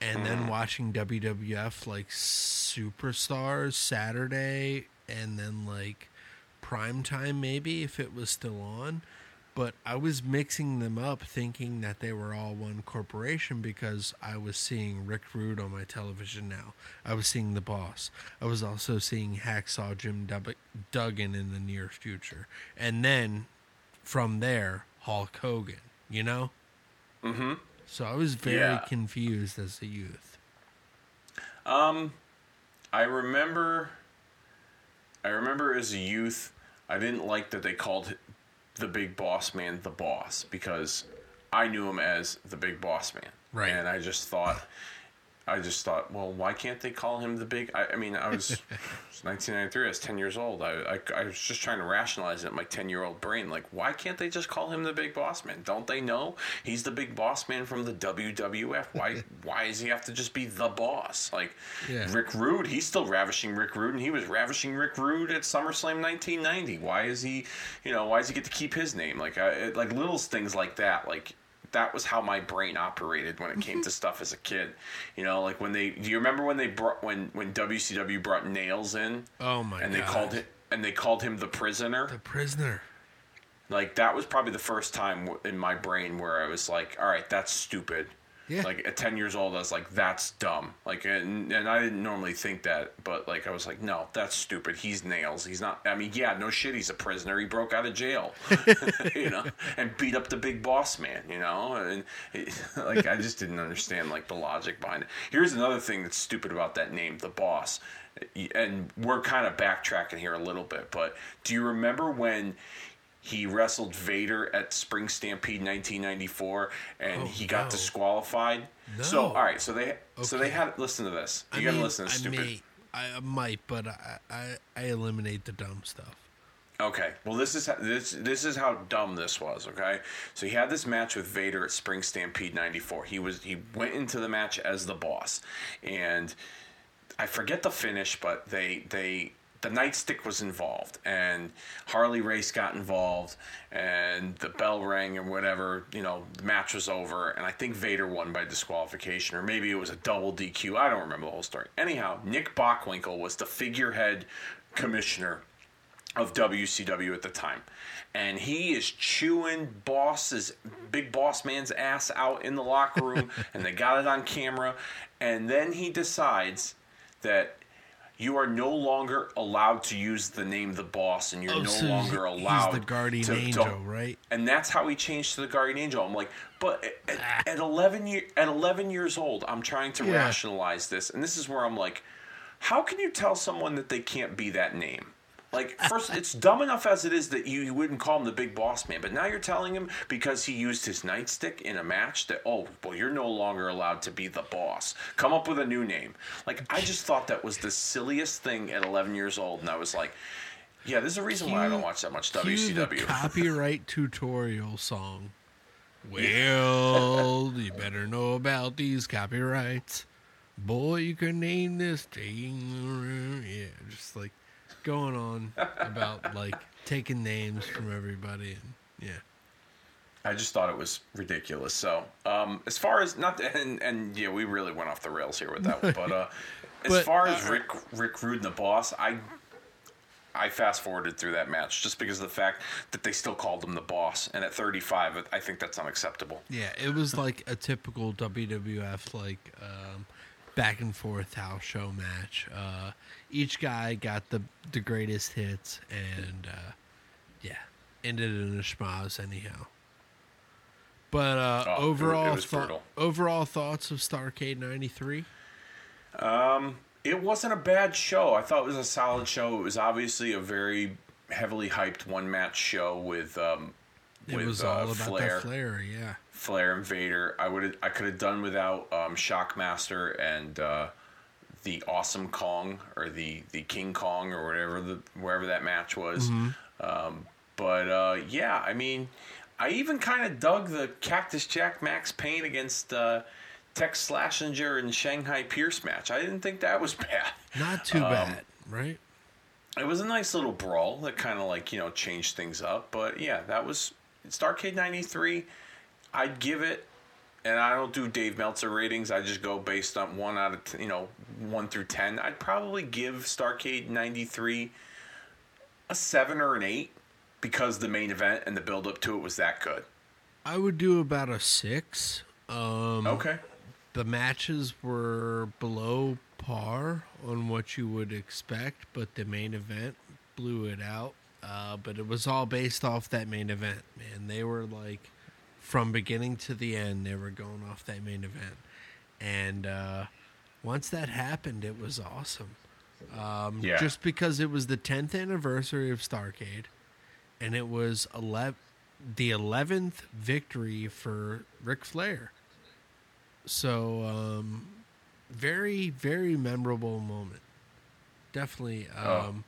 and then watching WWF like Superstars Saturday and then like prime time maybe if it was still on but I was mixing them up thinking that they were all one corporation because I was seeing Rick Rude on my television now. I was seeing The Boss. I was also seeing Hacksaw Jim Dub- Duggan in the near future. And then from there, Hulk Hogan, you know? mm-hmm. So I was very Yeah. confused as a youth. Um, I remember, I remember as a youth, I didn't like that they called the big boss man the boss because I knew him as the big boss man. Right. And I just thought, I just thought, well, why can't they call him the big? I, I mean, I was, was 1993. I was 10 years old. I, I, I was just trying to rationalize it in my 10 year old brain. Like, why can't they just call him the big boss man? Don't they know he's the big boss man from the WWF? Why, why does he have to just be the boss? Like, Yeah. Rick Rude, he's still ravishing Rick Rude, and he was ravishing Rick Rude at SummerSlam 1990. Why is he, you know, why does he get to keep his name? Like, I, like little things like that. Like, that was how my brain operated when it came to mm-hmm. stuff as a kid. You know, like when they, do you remember when they brought when when WCW brought Nails in Oh my and god. they called it and they called him the prisoner? The Prisoner. Like that was probably the first time in my brain where I was like, all right, that's stupid. Yeah. Like at 10 years old, I was like, that's dumb. Like, and, and I didn't normally think that, but like, I was like, no, that's stupid. He's nails. He's not, I mean, yeah, no shit. He's a prisoner. He broke out of jail, you know, and beat up the big boss man, you know, and it, like, I just didn't understand like the logic behind it. Here's another thing that's stupid about that name, the boss. And we're kind of backtracking here a little bit, but do you remember when he wrestled Vader at Spring Stampede 1994, and Oh, he got no. disqualified. No. So, all right, so they so they had listen to this. You I gotta mean, listen to I stupid. may, I might, but I, I, I eliminate the dumb stuff. Okay, well this is how, this this is how dumb this was. Okay, so he had this match with Vader at Spring Stampede '94. He was he went into the match as the boss, and I forget the finish, but they they the nightstick was involved, and Harley Race got involved, and the bell rang and whatever. You know, the match was over, and I think Vader won by disqualification, or maybe it was a double DQ. I don't remember the whole story. Anyhow, Nick Bockwinkel was the figurehead commissioner of WCW at the time. And he is chewing boss's big boss man's ass out in the locker room and they got it on camera and then he decides that you are no longer allowed to use the name the boss and you're Oh, no so longer he's allowed the guardian to- to- angel, right? and that's how he changed to the guardian angel. I'm like, but at, Ah. at 11 year, at 11 years old, I'm trying to Yeah. rationalize this, and this is where I'm like, how can you tell someone that they can't be that name? Like, first, it's dumb enough as it is that you, you wouldn't call him the big boss man, but now you're telling him because he used his nightstick in a match that, oh, well, you're no longer allowed to be the boss. Come up with a new name. Like, I just thought that was the silliest thing at 11 years old, and I was like, yeah, there's a reason why I don't watch that much Cue the WCW. copyright tutorial song. Well, you better know about these copyrights. boy, you can name this thing. Yeah, just like going on about like taking names from everybody and yeah. I just thought it was ridiculous. So, um, as far as not, and, and yeah, we really went off the rails here with that one. But uh, as But, far as uh, Rick Rick Rude and the boss, I I fast forwarded through that match just because of the fact that they still called him the boss, and at 35, I think that's unacceptable. Yeah, it was like a typical WWF like um, back and forth house show match. Uh, each guy got the the greatest hits, and uh, yeah, ended in a schmoz anyhow. But uh, Oh, it it overall, was thou- overall thoughts of Starcade '93. Um, It wasn't a bad show. I thought it was a solid show. It was obviously a very heavily hyped one match show with um, It with was uh, all about Flair. that Flair, yeah. Flair and Vader. I would I could have done without um, Shockmaster and uh, the Awesome Kong or the the King Kong or whatever the wherever that match was. Um, but uh, yeah, I mean, I even kind of dug the Cactus Jack Max Payne against uh, Tex Slazenger and Shanghai Pierce match. I didn't think that was bad. Not too Um, bad, right? It was a nice little brawl that kind of like you know changed things up. But yeah, that was Starcade '93. I'd give it, and I don't do Dave Meltzer ratings. I just go based on one out of t- you know one through ten. I'd probably give Starcade '93 a seven or an eight because the main event and the build up to it was that good. I would do about a six. Um, Okay. the matches were below par on what you would expect, but the main event blew it out. Uh, but it was all based off that main event, man. They were like, from beginning to the end, they were going off that main event. And uh, once that happened, it was awesome. Um, Yeah. Just because it was the 10th anniversary of Starcade, and it was 11, the 11th victory for Ric Flair. So, um, very, very memorable moment. Definitely, Oh. um,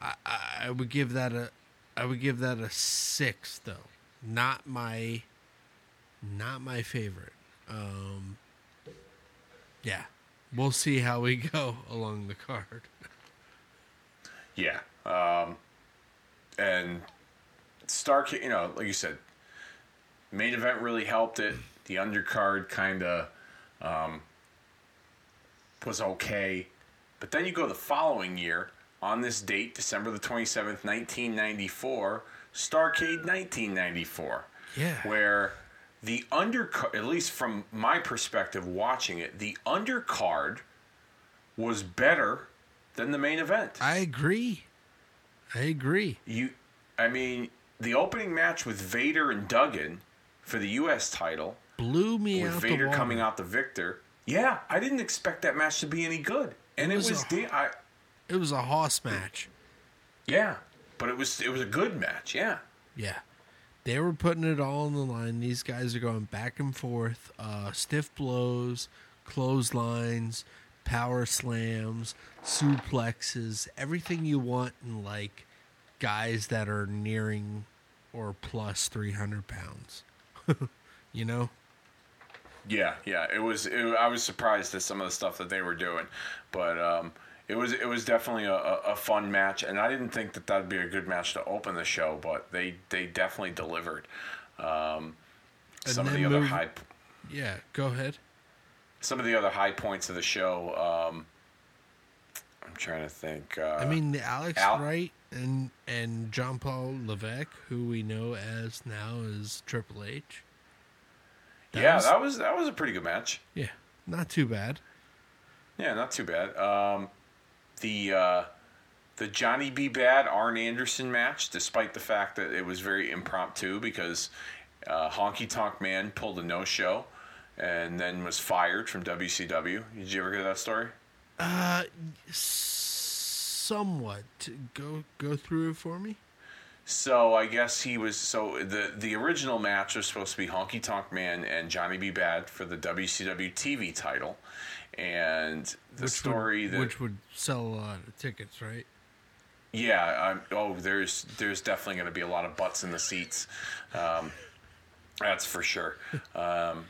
I, I, I would give that a, I would give that a six though. Not my, not my favorite. Um, yeah, we'll see how we go along the card. Yeah. Um, and Starcade, you know, like you said, main event really helped it. The undercard kind of um, was okay. But then you go the following year, on this date, December the 27th, 1994, Starcade 1994 Yeah. where the undercard, at least from my perspective watching it, the undercard was better than the main event. I agree. I agree. You, I mean, the opening match with Vader and Duggan for the U.S. title, Blew me with out Vader the water. coming out the victor. Yeah, I didn't expect that match to be any good, and It it was was. a- I, It was a hoss match. yeah, but it was it was a good match. Yeah. Yeah. They were putting it all on the line. These guys are going back and forth, uh, stiff blows, clotheslines, power slams, suplexes, everything you want in like guys that are nearing or plus 300 pounds. you know? Yeah, yeah. It was. It, I was surprised at some of the stuff that they were doing, but um, it was it was definitely a, a, fun match, and I didn't think that that'd be a good match to open the show, but they they definitely delivered. Um, some of the other move- high Yeah, go ahead. some of the other high points of the show. Um, I'm trying to think. Uh, I mean, the Alex Al- Wright and and John Paul Levesque, who we know as now is Triple H. That yeah, was- that was that was a pretty good match. Yeah, not too bad. Yeah, not too bad. Um, the uh, the Johnny B. Bad Arn Anderson match, despite the fact that it was very impromptu because uh, Honky Tonk Man pulled a no show and then was fired from WCW. Did you ever hear that story? Uh, somewhat. Go go through it for me. So I guess he was so the the original match was supposed to be Honky Tonk Man and Johnny B. Bad for the WCW TV title, and the Which story would, that which would sell a lot of tickets, right? Yeah. Um, oh, there's there's definitely going to be a lot of butts in the seats. Um, that's for sure. Um,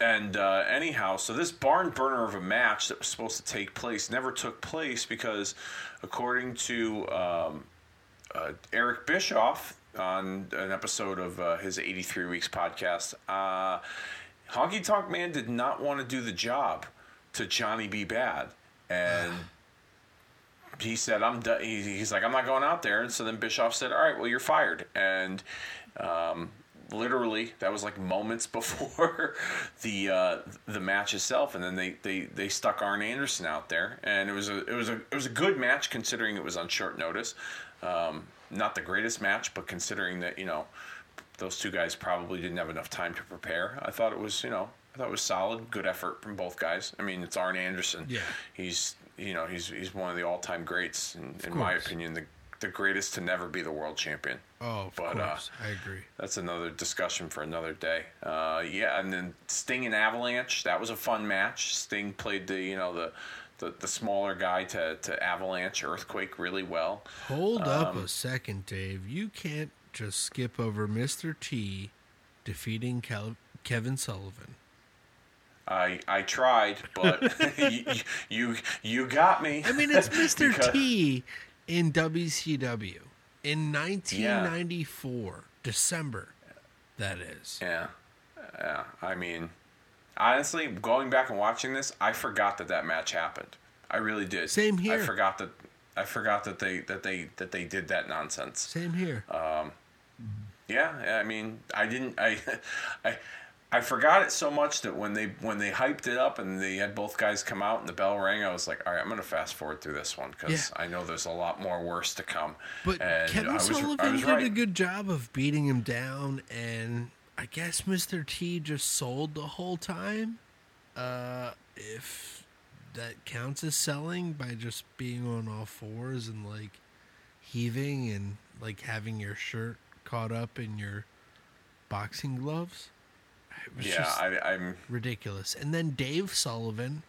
and uh, anyhow, so this barn burner of a match that was supposed to take place never took place because, according to um, uh, Eric Bischoff on an episode of uh, his 83 Weeks podcast, uh, Honky Tonk Man did not want to do the job to Johnny B. Bad. And he said, I'm done. He's like, I'm not going out there. And so then Bischoff said, All right, well, you're fired. And um, literally, that was like moments before the uh, the match itself. And then they, they, they stuck Arn Anderson out there. And it was a it was a it was a good match considering it was on short notice. Um, not the greatest match, but considering that you know those two guys probably didn't have enough time to prepare, I thought it was you know I thought it was solid, good effort from both guys. I mean, it's Arn Anderson. Yeah. he's you know he's he's one of the all time greats in, in my opinion, the the greatest to never be the world champion. Oh, of But, uh, I agree. That's another discussion for another day. Uh, yeah, and then Sting and Avalanche. That was a fun match. Sting played the you know the the, the smaller guy to, to Avalanche Earthquake really well. Hold up um, a second, Dave. You can't just skip over Mr. T defeating Kel- Kevin Sullivan. I I tried, but you, you you got me. I mean, it's Mr. Because- T in WCW in 1994, December. That is. Yeah, yeah. I mean, honestly, going back and watching this, I forgot that that match happened. I really did. Same here. I forgot that. I forgot that they that they that they did that nonsense. Same here. Yeah, yeah, I mean, I didn't. I, I, I forgot it so much that when they when they hyped it up and they had both guys come out and the bell rang, I was like, all right, I'm gonna fast forward through this one because Yeah. I know there's a lot more worse to come. But and Kevin I was, Sullivan did right. a good job of beating him down, and I guess Mr. T just sold the whole time. Uh, if that counts as selling by just being on all fours and like heaving and like having your shirt caught up in your boxing gloves. It was Yeah, just I, I'm. ridiculous. And then Dave Sullivan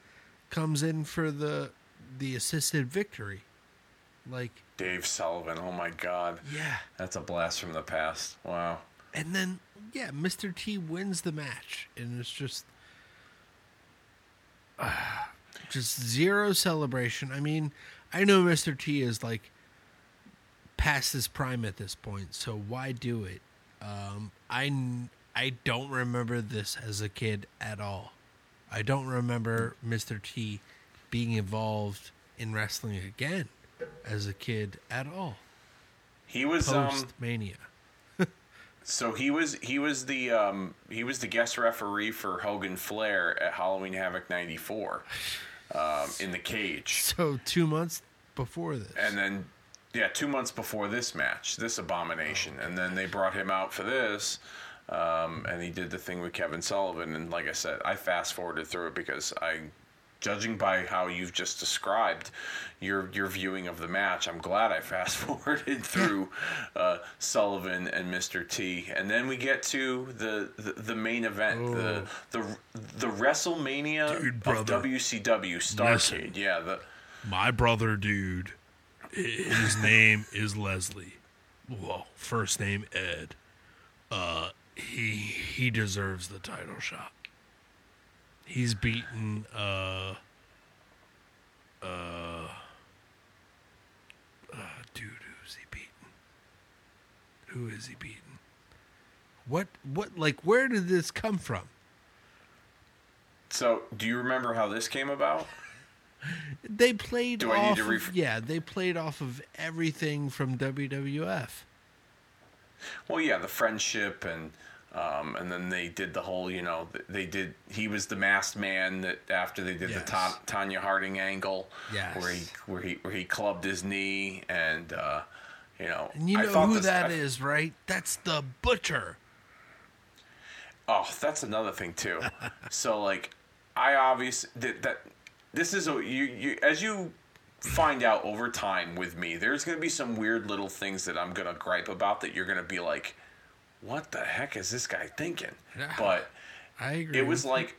comes in for the the assisted victory. Like, Dave Sullivan. Oh my God, yeah. that's a blast from the past. Wow. And then, yeah, Mr. T wins the match, and it's just, just zero celebration. I mean, I know Mr. T is like past his prime at this point, so why do it? Um, I I don't remember this as a kid at all. I don't remember Mr. T being involved in wrestling again as a kid at all. He was Post um. Mania. So he was he was the um he was the guest referee for Hogan Flair at Halloween Havoc '94, um, in the cage. So two months before this. and then yeah two months before this match this abomination. And then they brought him out for this um, and he did the thing with kevin sullivan. And like i said i fast forwarded through it because i judging by how you've just described your your viewing of the match i'm glad i fast forwarded through uh, sullivan and mr t. And then we get to the the, the main event the the the wrestlemania Dude, of wcw starcade. Yeah the My brother, dude. His name is Leslie. Well, first name Ed. Uh, he he deserves the title shot. He's beaten. Uh, uh, uh, dude, who's he beaten? Who is he beaten? What what like where did this come from? So, do you remember how this came about? They played Do I need off to of, ref- yeah, they played off of everything from WWF. Well, yeah, the friendship and um, and then they did the whole, you know, they did. He was the masked man that after they did Yes. the Ta- Tonya Harding angle, Yes. where he where he where he clubbed his knee and uh, you know, And you know who this- that I- is, right? That's the butcher. Oh, that's another thing too. so like, I obviously that, that this is a you you as you find out over time with me, there's gonna be some weird little things that I'm gonna gripe about that you're gonna be like, what the heck is this guy thinking? But I agree. it was like,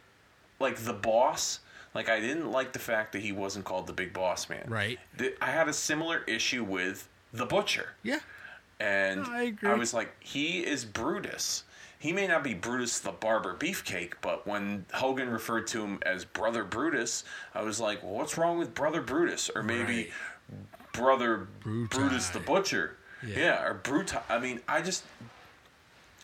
like the boss. Like I didn't like the fact that he wasn't called the big boss man. Right. I had a similar issue with the butcher yeah. and No, I agree. was like, he is Brutus. He may not be Brutus the Barber Beefcake, but when Hogan referred to him as Brother Brutus, I was like, well, what's wrong with Brother Brutus? Or maybe Right. Brother Bruti. Brutus the Butcher. Yeah. Yeah, or Brutus. I mean, I just,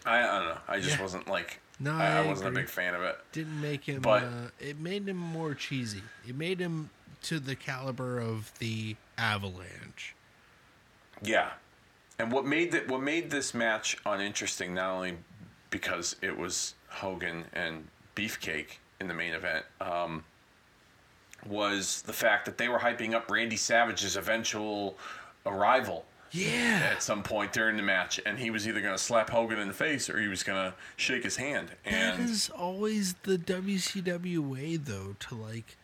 I, I don't know. I just Yeah. wasn't like, No, I, I I wasn't a big fan of it. Didn't make him. But- uh, it made him more cheesy. It made him to the caliber of the Avalanche. Yeah, and what made that what made this match uninteresting not only because it was Hogan and Beefcake in the main event, um, was the fact that they were hyping up Randy Savage's eventual arrival Yeah. at some point during the match, and he was either going to slap Hogan in the face or he was going to shake his hand. That And is always the WCW way, though. To like,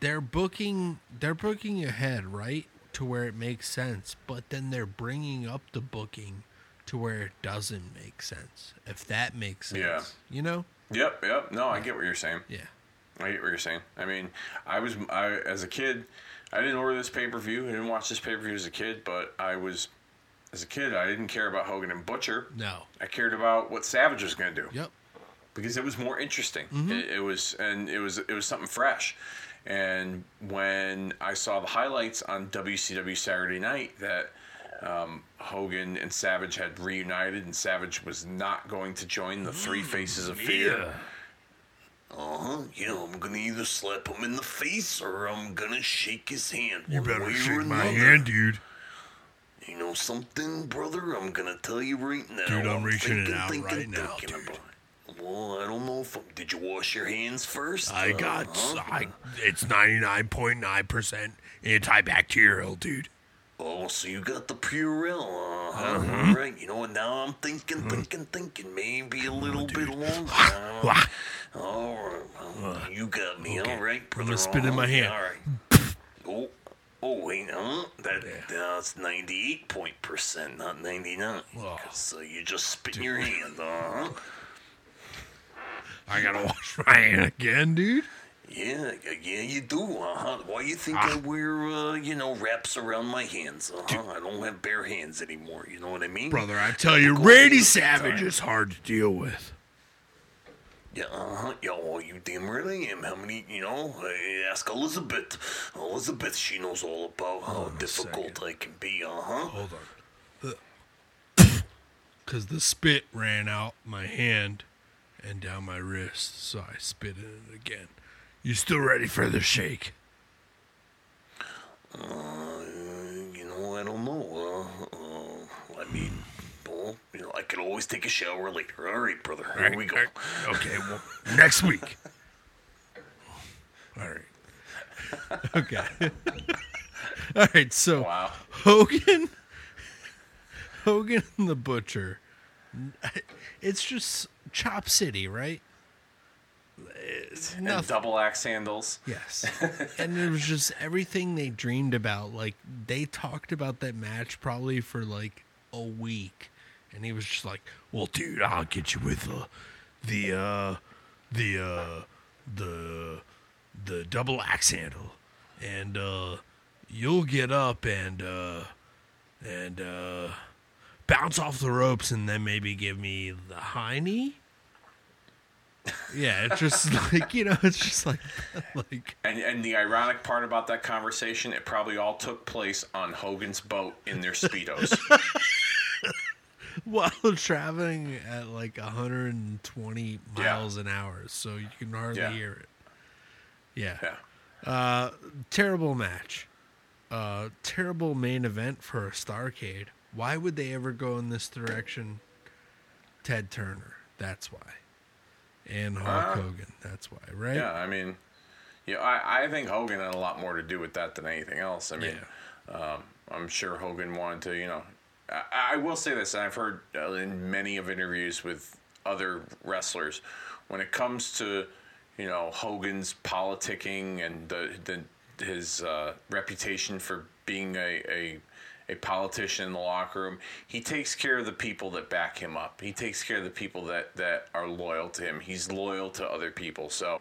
they're booking, they're booking ahead, right, to where it makes sense. But then they're bringing up the booking to where it doesn't make sense. If that makes sense, Yeah. you know? yep, yep. No, I get what you're saying. Yeah. I get what you're saying. I mean, I was I as a kid, I didn't order this pay per view. I didn't watch this pay per view as a kid, but I was as a kid. I didn't care about Hogan and Butcher. No. I cared about what Savage was going to do Yep. because it was more interesting. Mm-hmm. It, it was and it was it was something fresh. And when I saw the highlights on WCW Saturday Night that um, Hogan and Savage had reunited, and Savage was not going to join the Three Faces of Fear. Uh huh. You know, I'm gonna either slap him in the face or I'm gonna shake his hand. You better shake my hand, dude. You know something, brother? I'm gonna tell you right now. Dude, I'm reaching it thinking, out thinking, right now, thinking dude. about it. Well, I don't know if I'm, did you wash your hands first? I Uh, got, huh? I, it's 99.9% antibacterial, dude. Oh, so you got the Purell, uh huh? Uh-huh. Right. You know what? Now I'm thinking, Mm. thinking, thinking. Maybe a little bit longer. All right. well, you got me. okay. All right, I'm brother. gonna spit in my hand. All right. Oh, oh, wait, huh? That that's ninety-eight point percent, not ninety-nine. Oh. So you just spit in your hand, uh huh? I gotta wash my hand again, dude. Yeah, yeah, you do, uh huh. Why you think Ah. I wear, uh, you know, wraps around my hands? Uh huh. I don't have bare hands anymore. You know what I mean? Brother, I tell you, Randy Savage is hard to deal with. Yeah, uh huh. Yeah, well, you damn really am. How many, you know, uh, ask Elizabeth. Elizabeth, she knows all about how Hold a difficult I can be, uh huh. Hold on. Because the spit ran out my hand and down my wrist, so I spit in it again. You still ready for the shake? Uh, you know, I don't know. Uh, uh, I mean, well, you know, I could always take a shower later. All right, brother. Here we go. Okay, well, next week. All right. Okay. All right. So Wow. Hogan, Hogan and the Butcher. It's just Chop City, right? And double axe handles. Yes. and it was just everything they dreamed about. Like they talked about that match probably for like a week. And he was just like, Well, dude, I'll get you with the, the, uh, the, uh, the, the double axe handle, and uh, you'll get up and, uh, and, uh, bounce off the ropes, and then maybe give me the high knee. Yeah, it's just like you know, it's just like like And and the ironic part about that conversation, it probably all took place on Hogan's boat in their speedos. while traveling at like 120 Yeah. miles an hour, so you can hardly Yeah. hear it. Yeah. yeah. Uh, terrible match. Uh, terrible main event for a Starcade. Why would they ever go in this direction? Ted Turner. That's why. And Hulk Uh, Hogan. That's why, right? Yeah, I mean, yeah, I, I think Hogan had a lot more to do with that than anything else. I mean, um, I'm sure Hogan wanted to, you know. I, I will say this, and I've heard uh, in many of interviews with other wrestlers, when it comes to, you know, Hogan's politicking and the, the his uh, reputation for being a, a a politician in the locker room, he takes care of the people that back him up. He takes care of the people that that are loyal to him. He's loyal to other people. So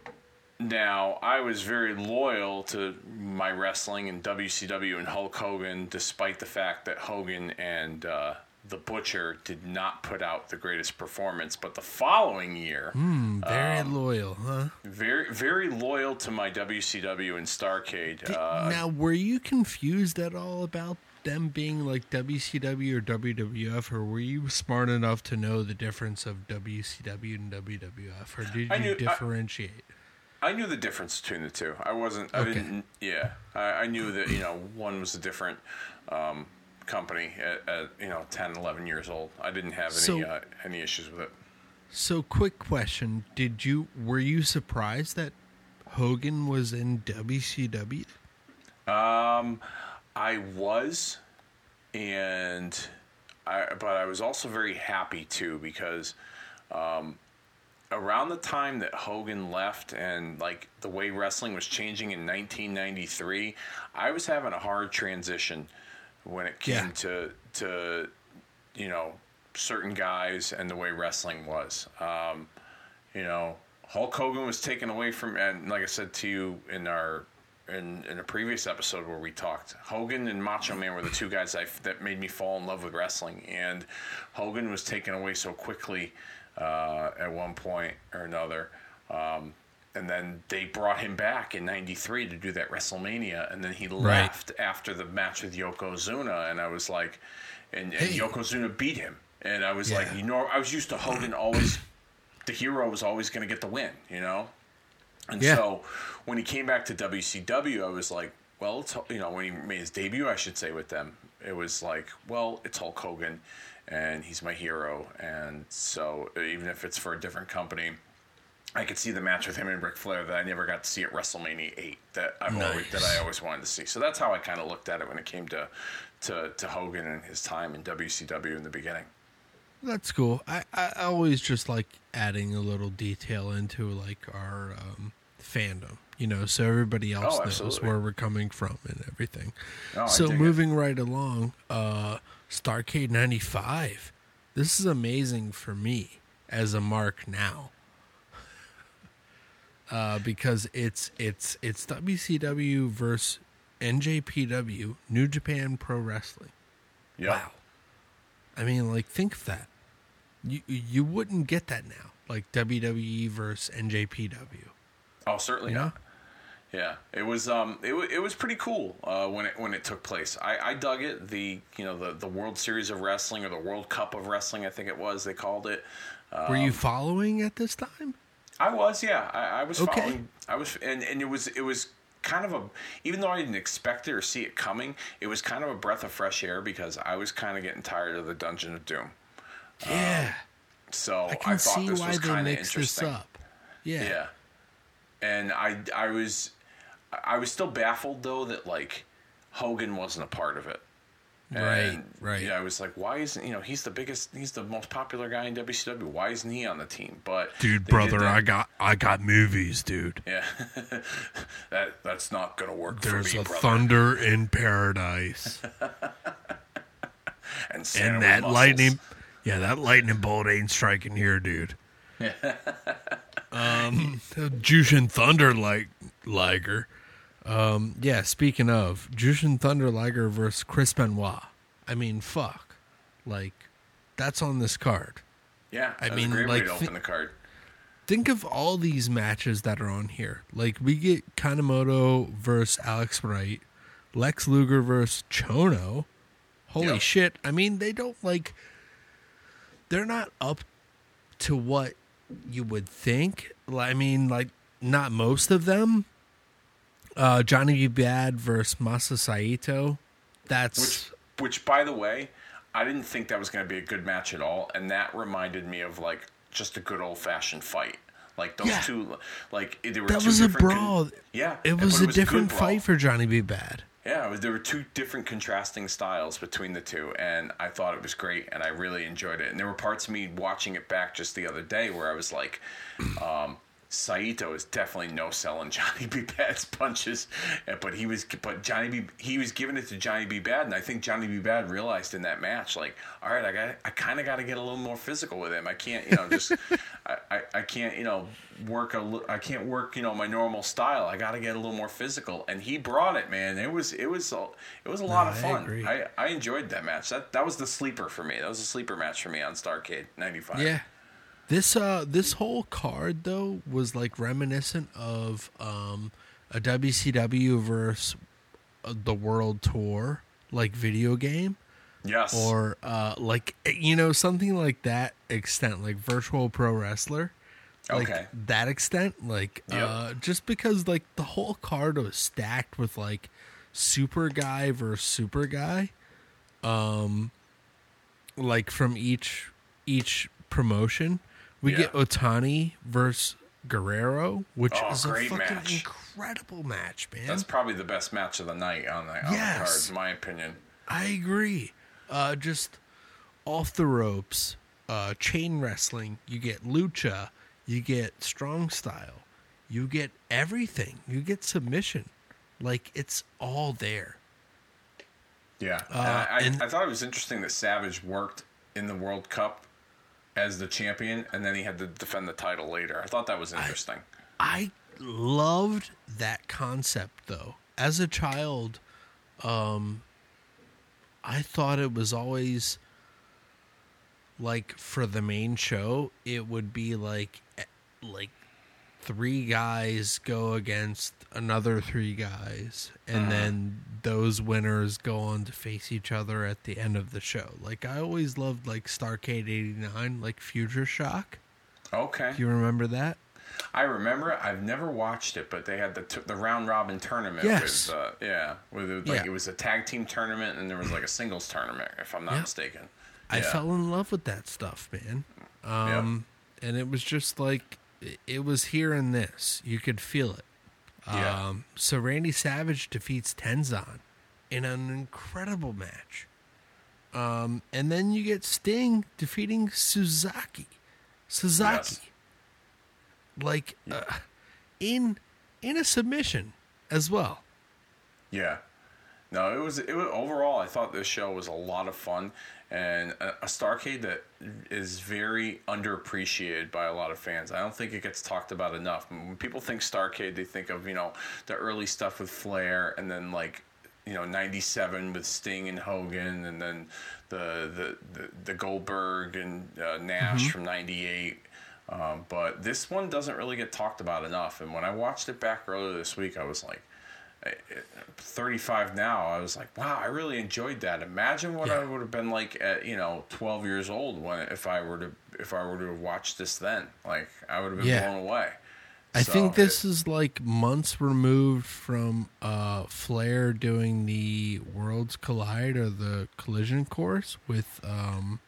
now, I was very loyal to my wrestling and WCW and Hulk Hogan, despite the fact that Hogan and uh, the Butcher did not put out the greatest performance, but the following year, Very loyal, huh? very very loyal to my WCW and Starcade. Did- Uh, now, were you confused at all about them being like WCW or WWF, or were you smart enough to know the difference of WCW and WWF, or did I you knew- I- differentiate? I knew the difference between the two. I wasn't. I Okay. didn't. Yeah, I, I knew that you know one was a different um, company at, at you know 10, 11 years old. I didn't have any So- uh, any issues with it. So, quick question: Did you were you surprised that Hogan was in WCW? Um, I was, and I but I was also very happy too because um, around the time that Hogan left and like the way wrestling was changing in 1993, I was having a hard transition when it came Yeah. to to you know certain guys and the way wrestling was. Um, you know, Hulk Hogan was taken away from, and like I said to you in our in, in a previous episode where we talked, Hogan and Macho Man were the two guys I, that made me fall in love with wrestling, and Hogan was taken away so quickly uh, at one point or another. Um, and then they brought him back in '93 to do that WrestleMania, and then he left after the match with Yokozuna, and I was like, and, and Hey. Yokozuna beat him, and I was like, you know, I was used to Hogan always, the hero was always going to get the win, you know, and Yeah. so when he came back to WCW, I was like, well, it's, you know, when he made his debut, I should say with them, it was like, well, it's Hulk Hogan, and he's my hero, and so even if it's for a different company. I could see the match with him and Ric Flair that I never got to see at WrestleMania eight that I've always, that I always wanted to see. So that's how I kind of looked at it when it came to, to to Hogan and his time in WCW in the beginning. That's cool. I, I always just like adding a little detail into like our um, fandom, you know, so everybody else Oh, knows where we're coming from and everything. I so dig it. moving right along, uh, Starcade '95. This is amazing for me as a mark now, uh, because it's it's it's WCW versus NJPW, New Japan Pro Wrestling. Yep. Wow. I mean, like, think of that. You you wouldn't get that now, like WWE versus NJPW. Oh, certainly You know? not. Yeah, it was um, it, wa- it was pretty cool uh, when it when it took place. I, I dug it. The you know the the World Series of Wrestling or the World Cup of Wrestling, I think it was they called it. Were Um, you following at this time? I was, yeah. I, I was Okay. following. I was, and, and it was it was kind of a, even though I didn't expect it or see it coming, it was kind of a breath of fresh air because I was kind of getting tired of the Dungeon of Doom. yeah, So I can thought see this why was they kind of mixed this up. Yeah. Yeah. And I I was I was still baffled though that like Hogan wasn't a part of it. Right, And, right. Yeah, I was like, why isn't you know he's the biggest, he's the most popular guy in WCW. Why isn't he on the team? But Dude, brother, I got I got movies, dude. yeah, that that's not gonna work There's for me, a brother. thunder in paradise. and, and that muscles. lightning yeah, that lightning bolt ain't striking here, dude. um Jushin Thunder like Liger. Yeah. Speaking of Jushin Thunder Liger versus Chris Benoit, I mean, fuck, like that's on this card. Yeah, I mean, like, thi- open the card. Think of all these matches that are on here. Like we get Kanemoto versus Alex Wright, Lex Luger versus Chono. Holy Yep. shit! I mean, they don't like. They're not up to what you would think. I mean, like not most of them. Uh, Johnny B. Badd versus Masa Saito. That's Which, which, by the way, I didn't think that was going to be a good match at all, and that reminded me of like just a good old fashioned fight. Like those Yeah. two, like there were that was a different con- brawl. yeah, it but was a different fight for Johnny B. Badd. Yeah, was, there were two different contrasting styles between the two, and I thought it was great, and I really enjoyed it. And there were parts of me watching it back just the other day where I was like, um, Saito is definitely no selling Johnny B. Badd's punches, Uh, but he was but Johnny B. He was giving it to Johnny B. Badd, and I think Johnny B. Badd realized in that match, like, all right, I got I kind of got to get a little more physical with him. I can't, you know, just I, I, I can't, you know, work a I can't work, you know, my normal style. I got to get a little more physical, and he brought it, man. It was it was a, it was a lot of fun. agree. I, I enjoyed that match. That that was the sleeper for me. That was a sleeper match for me on Starcade '95. Yeah. This uh this whole card though was like reminiscent of um a WCW versus uh, the World Tour like video game Yes. or uh like you know something like that extent like virtual pro wrestler like Okay. that extent like Yep. uh just because like the whole card was stacked with like super guy versus super guy um like from each each promotion we Yeah. get otani versus guerrero which Oh, is a fucking match. incredible match man That's probably the best match of the night on the, on Yes. the card, in my opinion. I agree. Uh, just off the ropes, uh, chain wrestling. You get lucha. You get strong style. You get everything. You get submission. Like it's all there. Yeah. Uh, and I, and- I thought it was interesting that Savage worked in the World Cup as the champion, and then he had to defend the title later. I thought that was interesting. I loved that concept though. As a child, um, I thought it was always like for the main show, it would be like like three guys go against another three guys, and then those winners go on to face each other at the end of the show. Like I always loved like Starcade '89, like Future Shock. Okay. Do you remember that? I remember it. I've never watched it, but they had the t- the round robin tournament. Yes. With, uh, yeah. With it, like Yeah. it was a tag team tournament, and there was like a singles tournament, if I'm not Yeah. mistaken. I fell in love with that stuff, man. Um, and it was just like it- was here and this. You could feel it. Yeah. Um, so Randy Savage defeats Tenzan in an incredible match. Um, and then you get Sting defeating Sasaki. Sasaki. Like uh, in in a submission as well. Yeah. No, it was it was overall. I thought this show was a lot of fun and a, a Starcade that is very underappreciated by a lot of fans. I don't think it gets talked about enough. When people think Starcade, they think of you know the early stuff with Flair, and then like you know '97 with Sting and Hogan, and then the the the, the Goldberg and uh, Nash from '98. Um, but this one doesn't really get talked about enough. And when I watched it back earlier this week, I was like, 35 now, I was like, wow, I really enjoyed that. Imagine what I would have been like at you know 12 years old when if I were to if I were to have watched this then. Like I would have been Yeah. blown away. I think this is like months removed from uh, Flair doing the Worlds Collide or the Collision course with um,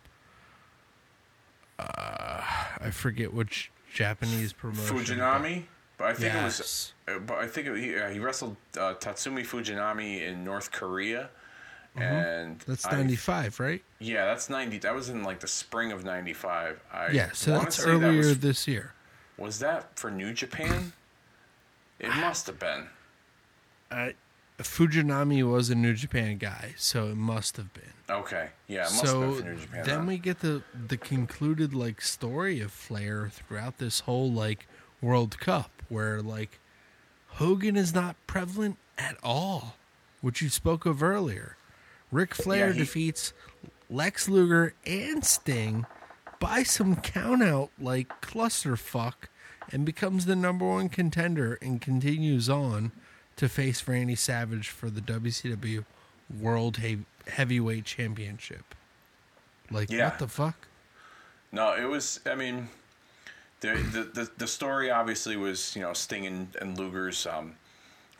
uh, I forget which Japanese promotion. Fujinami, but I think it was. Uh, But I think it, he, uh, he wrestled uh, Tatsumi Fujinami in North Korea, Mm-hmm. and That's ninety five, right? Yeah, that's ninety. That was in like the spring of '95. I Yeah, so that's say that earlier was- this year. Was that for New Japan? It must have been. Uh, Fujinami was a New Japan guy, so it must have been. Okay, yeah, it must so have been for New Japan. then huh? we get the the concluded like story of Flair throughout this whole like World Cup, where like Hogan is not prevalent at all, which you spoke of earlier. Ric Flair Yeah, he- defeats Lex Luger and Sting by some countout like clusterfuck and becomes the number one contender and continues on to face Randy Savage for the WCW World He- Heavyweight Championship. Like Yeah. what the fuck? No, it was. I mean, the the the, the story obviously was you know Sting and, and Luger's um,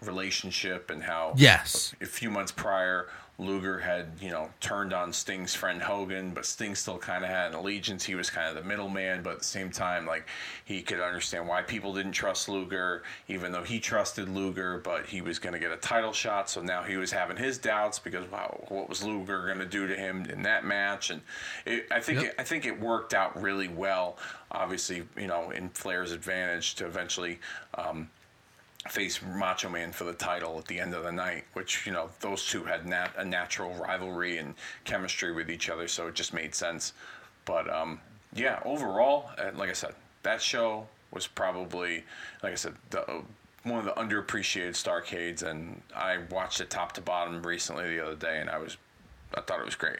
relationship and how Yes. a few months prior, Luger had, you know, turned on Sting's friend Hogan, but Sting still kind of had an allegiance. He was kind of the middleman, but at the same time, like, he could understand why people didn't trust Luger, even though he trusted Luger, but he was going to get a title shot. So now he was having his doubts because, wow, what was Luger going to do to him in that match? And it, I think Yep. it, I think it worked out really well. Obviously, you know, in Flair's advantage to eventually. Um, face Macho Man for the title at the end of the night, which you know those two had nat- a natural rivalry and chemistry with each other, so it just made sense. But um, yeah, overall, uh, like I said, that show was probably, like I said, the, uh, one of the underappreciated Starcades, and I watched it top to bottom recently the other day, and I was, I thought it was great.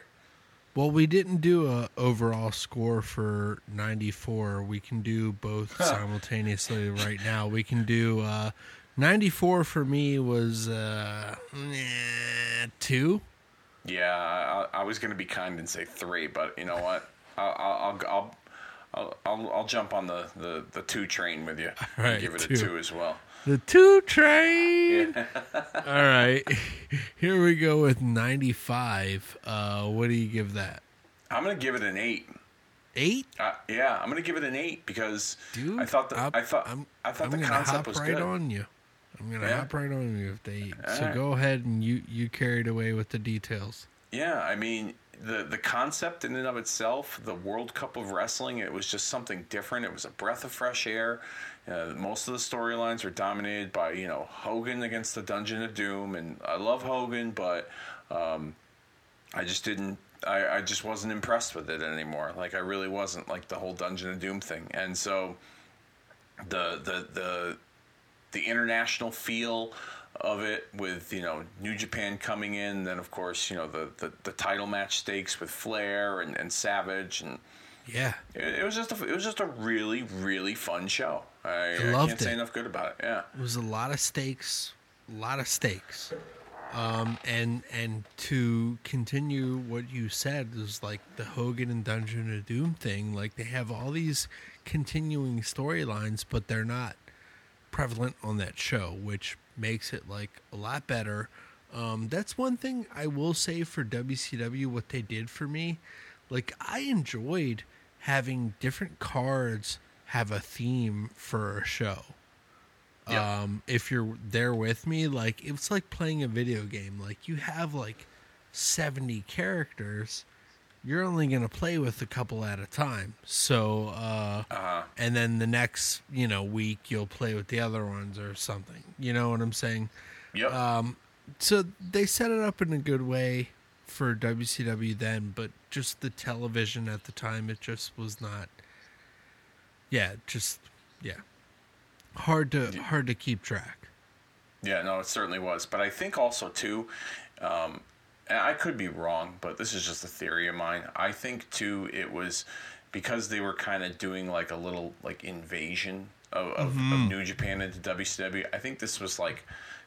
Well, we didn't do a overall score for 94. We can do both simultaneously right now. We can do uh 94 for me was uh eh, 2. Yeah, I, I was going to be kind and say three, but you know what? I'll I'll I'll, I'll, I'll, I'll jump on the, the, the two train with you. and right, give it two. a two as well. The 2 train. All right. Here we go with 95. Uh what do you give that? I'm going to give it an eight. 8? Uh, yeah, I'm going to give it an eight because Dude, I thought the I'm- I thought I'm, I thought I'm the gonna concept was right good. on you. I'm gonna Yeah? hop right on you if they. so Alright. go ahead and you you carried away with the details. Yeah, I mean the the concept in and of itself, the World Cup of Wrestling, it was just something different. It was a breath of fresh air. Uh, most of the storylines were dominated by you know Hogan against the Dungeon of Doom, and I love Hogan, but um, I just didn't. I, I just wasn't impressed with it anymore. Like I really wasn't like the whole Dungeon of Doom thing, and so the the the the international feel of it with you know New Japan coming in, then of course you know the the, the title match stakes with Flair and, and Savage, and Yeah, it, it was just a, it was just a really really fun show. I, I, loved can't say it. enough good about it. Yeah, it was a lot of stakes, a lot of stakes. Um, and and to continue what you said is like the Hogan and Dungeon of Doom thing. Like they have all these continuing storylines, but they're not prevalent on that show, which makes it like a lot better. Um, that's one thing I will say for WCW. What they did for me, like I enjoyed having different cards have a theme for a show. Yeah. Um, if you're there with me, like it's like playing a video game. Like you have like seventy characters. You're only gonna play with a couple at a time. So uh uh, and then the next you know week you'll play with the other ones or something. You know what i'm saying? Yep, um so they set it up in a good way for wcw then but just the television at the time it just was not yeah just yeah. Hard to hard to keep track. Yeah, no, it certainly was. But I think also too, um, I could be wrong, but this is just a theory of mine. I think too it was because they were kind of doing like a little like invasion of, of, of New Japan into WCW. I think this was like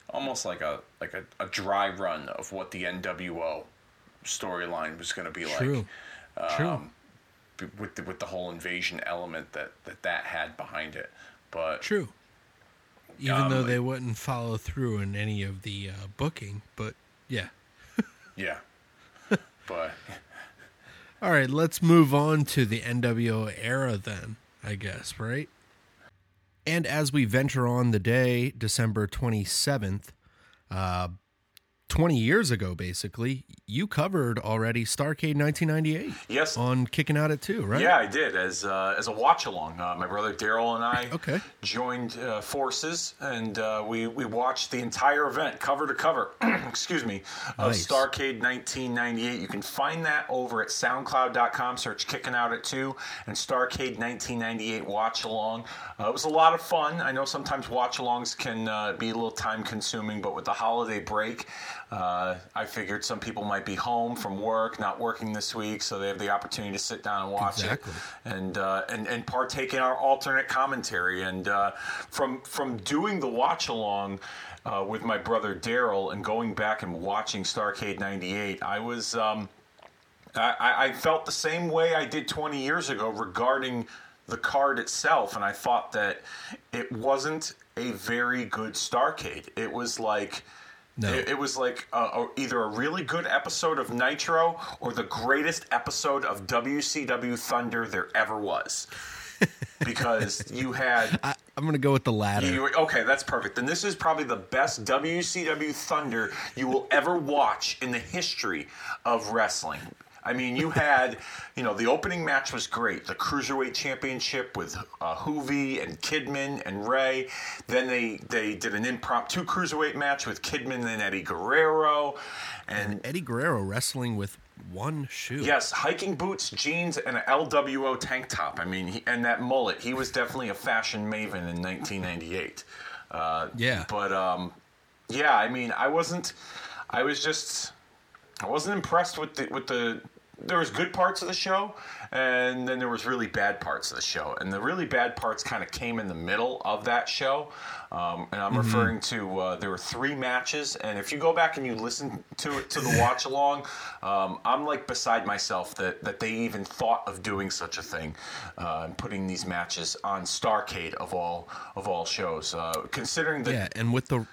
almost like a like a, a dry run of what the NWO storyline was going to be true like. true Um, with the, with the whole invasion element that that that had behind it. But true even Um, though they wouldn't follow through in any of the uh, booking but yeah yeah, but All right, let's move on to the NWO era then, I guess, right? And as we venture on the day, December 27th, uh, 20 years ago, basically, you covered already Starcade 1998 yes, on Kicking Out at 2, right? Yeah, I did as uh, as a watch along. Uh, my brother Daryl and I Okay. joined uh, forces, and uh, we we watched the entire event, cover to cover. excuse me, of Nice. Starcade 1998. You can find that over at SoundCloud.com. Search "Kicking Out at 2 and Starcade 1998 watch along. Uh, it was a lot of fun. I know sometimes watch alongs can uh, be a little time consuming, but with the holiday break. Uh, I figured some people might be home from work, not working this week, so they have the opportunity to sit down and watch Exactly. it and uh, and and partake in our alternate commentary. And uh, from from doing the watch along uh, with my brother Daryl and going back and watching Starcade '98, I was. Um, I, I felt the same way I did 20 years ago regarding the card itself, and I thought that it wasn't a very good Starcade. It was like. No. It, it was like uh, either a really good episode of Nitro or the greatest episode of WCW Thunder there ever was. because you had I, I'm gonna go with the latter. you, okay, that's perfect. Then this is probably the best WCW Thunder you will ever watch in the history of wrestling. I mean, you had, you know, the opening match was great. The Cruiserweight Championship with uh, Juvi and Kidman and Rey. Then they, they did an impromptu Cruiserweight match with Kidman and Eddie Guerrero. And Eddie Guerrero wrestling with one shoe. Yes, hiking boots, jeans, and an LWO tank top. I mean, he, and that mullet. He was definitely a fashion maven in 1998. Uh, Yeah. But um, yeah, I mean, I wasn't. I was just. I wasn't impressed with the with the. There was good parts of the show, and then there was really bad parts of the show, and the really bad parts kind of came in the middle of that show. Um, and I'm referring to uh, there were three matches, and if you go back and you listen to it to the watch along, um, I'm like beside myself that that they even thought of doing such a thing, uh, and putting these matches on Starcade of all of all shows. Uh, considering the Yeah, and with the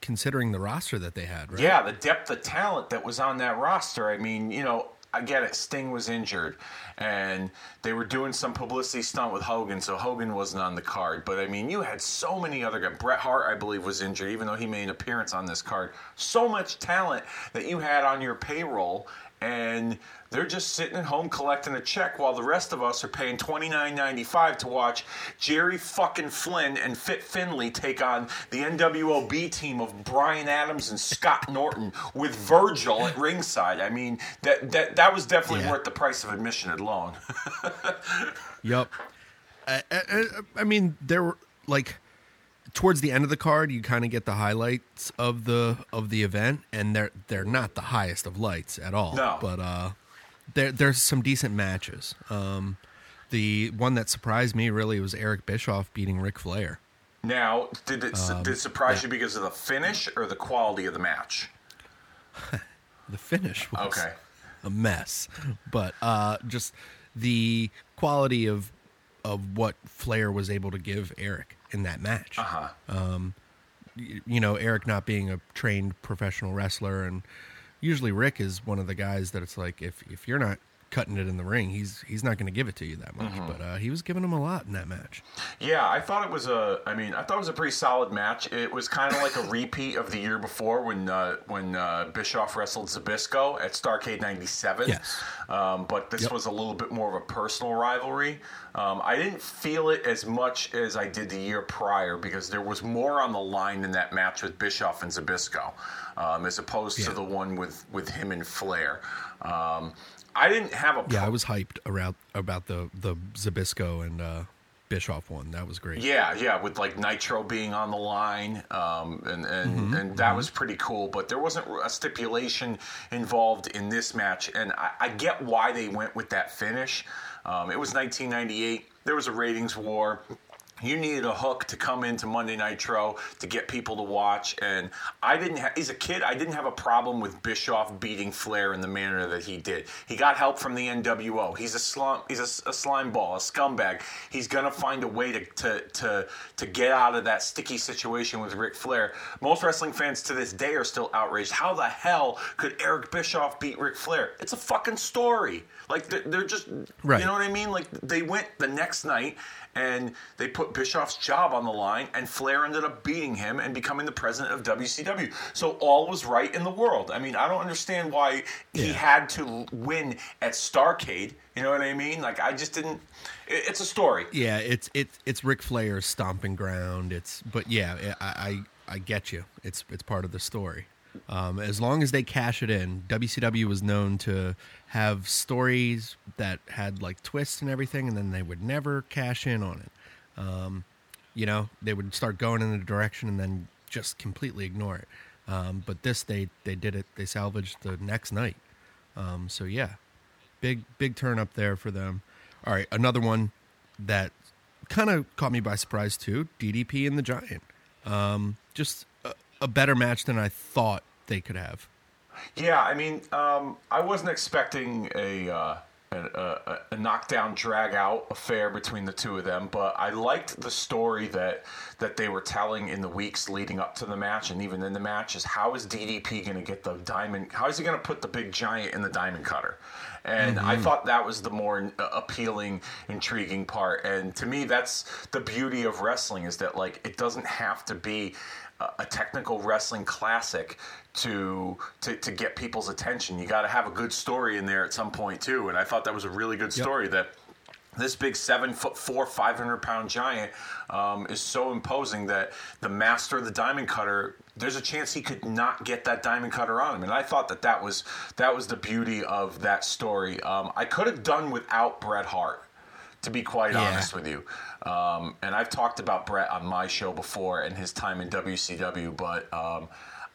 considering the roster that they had, right? yeah, the depth of talent that was on that roster. I mean, you know, I get it. Sting was injured, and they were doing some publicity stunt with Hogan, so Hogan wasn't on the card. But I mean, you had so many other guys. Bret Hart, I believe, was injured, even though he made an appearance on this card. So much talent that you had on your payroll, and they're just sitting at home collecting a check while the rest of us are paying twenty nine ninety five to watch Jerry fucking Flynn and Fit Finlay take on the NWOB team of Brian Adams and Scott Norton with Virgil at ringside. I mean, that that that was definitely Yeah. worth the price of admission alone. Yep. I, I, I mean, there were like towards the end of the card, you kind of get the highlights of the of the event, and they're they're not the highest of lights at all. No. but uh, there there's some decent matches. Um, the one that surprised me really was Eric Bischoff beating Ric Flair. now, did it Um, did it surprise you because of the finish or the quality of the match? The finish was Okay. a mess, but uh, just the quality of of what Flair was able to give Eric in that match. Uh huh. y- you know, Eric not being a trained professional wrestler, and usually Ric is one of the guys that it's like if if you're not cutting it in the ring, he's he's not going to give it to you that much. But uh, he was giving him a lot in that match. Yeah, I thought it was a. I mean, I thought it was a pretty solid match. It was kind of like a repeat of the year before when uh, when uh, Bischoff wrestled Zbyszko at Starcade '97. Yes. Um, but this Yep. was a little bit more of a personal rivalry. Um, I didn't feel it as much as I did the year prior because there was more on the line in that match with Bischoff and Zbyszko, um, as opposed to the one with with him and Flair. Um, I didn't have a. Yeah, I was hyped around about the the Zbyszko and uh, Bischoff one. That was great. Yeah, yeah, with like Nitro being on the line, um, and and, Mm-hmm, and that was pretty cool. But there wasn't a stipulation involved in this match, and I, I get why they went with that finish. Um, it was 1998. There was a ratings war. You needed a hook to come into Monday Nitro to get people to watch, and I didn't. Ha- as a kid, I didn't have a problem with Bischoff beating Flair in the manner that he did. He got help from the NWO. He's a slum. He's a, a slime ball, a scumbag. He's gonna find a way to, to to to get out of that sticky situation with Ric Flair. Most wrestling fans to this day are still outraged. How the hell could Eric Bischoff beat Ric Flair? It's a fucking story. Like they're, they're just, Right. you know what I mean? Like they went the next night and they put Bischoff's job on the line, and Flair ended up beating him and becoming the president of WCW. So all was right in the world. I mean, I don't understand why he Yeah. had to win at Starcade. You know what I mean? Like I just didn't. it- It's a story. Yeah, it's it's it's Ric Flair's stomping ground. It's but yeah, I I, I get you. It's it's part of the story. Um, as long as they cash it in, WCW was known to have stories that had like twists and everything, and then they would never cash in on it. Um, you know, they would start going in a direction and then just completely ignore it. Um, but this, they they did it. They salvaged the next night. Um, so yeah, big big turn up there for them. All right, another one that kind of caught me by surprise too. DDP and the Giant. Um, just a, better match than I thought they could have. Yeah, I mean, um, I wasn't expecting a uh, a, a, a knockdown drag out affair between the two of them, but I liked the story that that they were telling in the weeks leading up to the match and even in the match is how is DDP going to get the diamond? How is he going to put the big giant in the diamond cutter? And I thought that was the more uh, appealing, intriguing part. And to me, that's the beauty of wrestling is that like it doesn't have to be a- technical wrestling classic to to, to get people's attention. You got to have a good story in there at some point too. And I thought that was a really good story that this big seven foot four, five hundred pound giant um, is so imposing that the master of the diamond cutter, there's a chance he could not get that diamond cutter on him. And I thought that that was that was the beauty of that story. Um, I could have done without Bret Hart. To be quite Yeah. honest with you, um, and I've talked about Bret on my show before and his time in WCW, but um,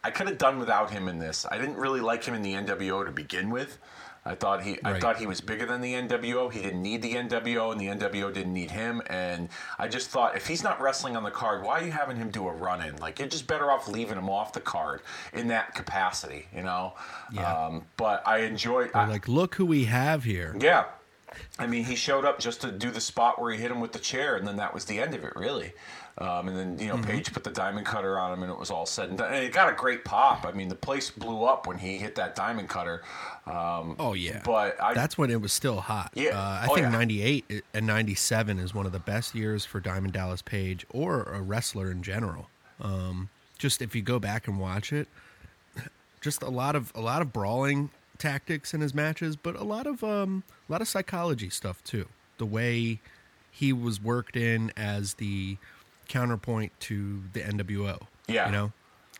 I could have done without him in this. I didn't really like him in the NWO to begin with. I thought he, I thought he was bigger than the NWO. He didn't need the NWO, and the NWO didn't need him. And I just thought, if he's not wrestling on the card, why are you having him do a run-in? Like you're just better off leaving him off the card in that capacity, you know. Yeah. Um, but I enjoyed. I, Like, look who we have here. yeah. I mean, he showed up just to do the spot where he hit him with the chair, and then that was the end of it, really. Um, and then, you know, Mm-hmm. Page put the diamond cutter on him, and it was all said and done. And it got a great pop. I mean, the place blew up when he hit that diamond cutter. Um, Oh yeah, But I- that's when it was still hot. Yeah. uh, I Oh, think yeah. '98 and '97 is one of the best years for Diamond Dallas Page or a wrestler in general. Um, just if you go back and watch it, just a lot of a lot of brawling tactics in his matches, but a lot of um, a lot of psychology stuff too. The way he was worked in as the counterpoint to the NWO. Yeah. you know,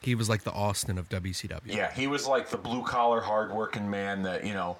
he was like the Austin of WCW. Yeah, he was like the blue collar, hardworking man that you know,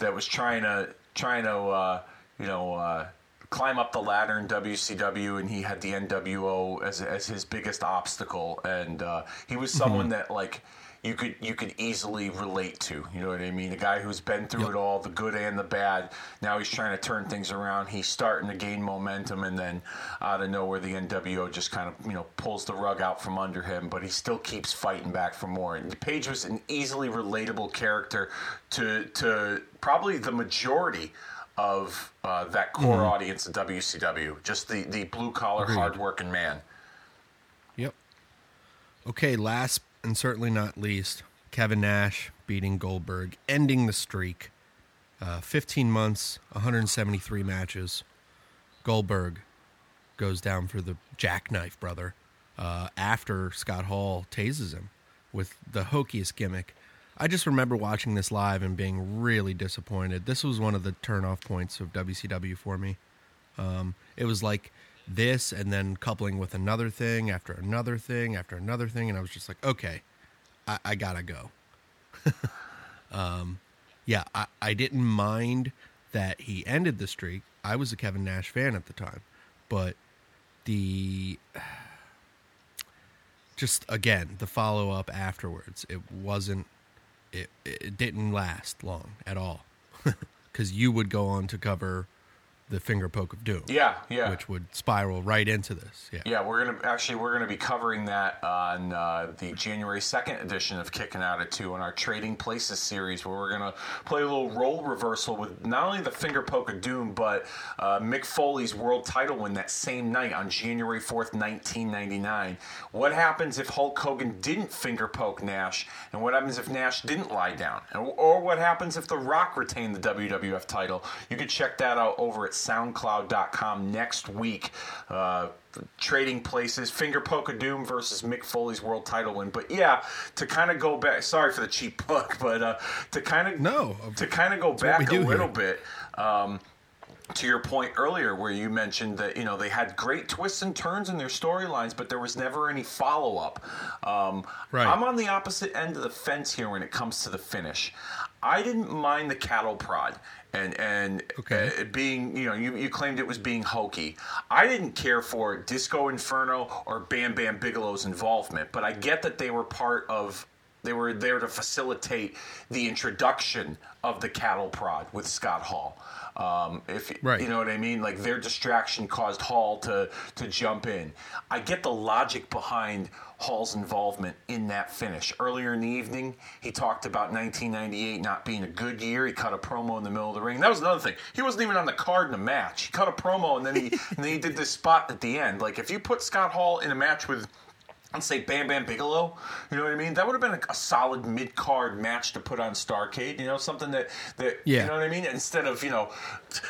that was trying to trying to uh, you know uh, climb up the ladder in WCW, and he had the NWO as as his biggest obstacle, and uh, he was someone that like. You could you could easily relate to, you know what I mean? A guy who's been through Yep. it all, the good and the bad. Now he's trying to turn things around. He's starting to gain momentum, and then out of nowhere, the NWO just kind of you know pulls the rug out from under him. But he still keeps fighting back for more. And Page was an easily relatable character to to probably the majority of uh, that core audience of WCW. Just the the blue collar, Agreed. hardworking man. Yep. Okay, last and certainly not least, Kevin Nash beating Goldberg, ending the streak. Uh, 15 months, 173 matches. Goldberg goes down for the jackknife, brother, uh, after Scott Hall tases him with the hokiest gimmick. I just remember watching this live and being really disappointed. This was one of the turnoff points of WCW for me. Um, it was like this, and then coupling with another thing after another thing after another thing, and I was just like, okay, I, I gotta go. um, yeah, I, I didn't mind that he ended the streak. I was a Kevin Nash fan at the time, but the just again the follow up afterwards, it wasn't. It it didn't last long at all, because you would go on to cover the finger poke of doom Yeah, yeah. which would spiral right into this. Yeah. Yeah, we're gonna actually we're gonna be covering that on uh, the January second edition of Kicking Out at Two on our Trading Places series, where we're gonna play a little role reversal with not only the finger poke of doom, but uh, Mick Foley's world title win that same night on January fourth, nineteen ninety nine. What happens if Hulk Hogan didn't finger poke Nash, and what happens if Nash didn't lie down, or, or what happens if The Rock retained the WWF title? You can check that out over at SoundCloud.com next week. Uh, trading places, Finger Poke of Doom versus Mick Foley's world title win. But yeah, to kind of go back. Sorry for the cheap plug, but uh, to kind of No, to kind of go back a little here. bit. Um, to your point earlier, where you mentioned that you know they had great twists and turns in their storylines, but there was never any follow up. Um, Right. I'm on the opposite end of the fence here when it comes to the finish. I didn't mind the cattle prod and and Okay. uh, being you know you, you claimed it was being hokey. I didn't care for Disco Inferno or Bam Bam Bigelow's involvement, but I get that they were part of They were there to facilitate the introduction of the cattle prod with Scott Hall. Um, if Right. you know what I mean, like their distraction caused Hall to to jump in. I get the logic behind Hall's involvement in that finish. Earlier in the evening, he talked about 1998 not being a good year. He cut a promo in the middle of the ring. That was another thing. He wasn't even on the card in the match. He cut a promo and then he and then he did this spot at the end. Like if you put Scott Hall in a match with I'd say Bam Bam Bigelow. You know what I mean? That would have been a, a solid mid card match to put on Starcade. You know, something that that Yeah. you know what I mean. Instead of you know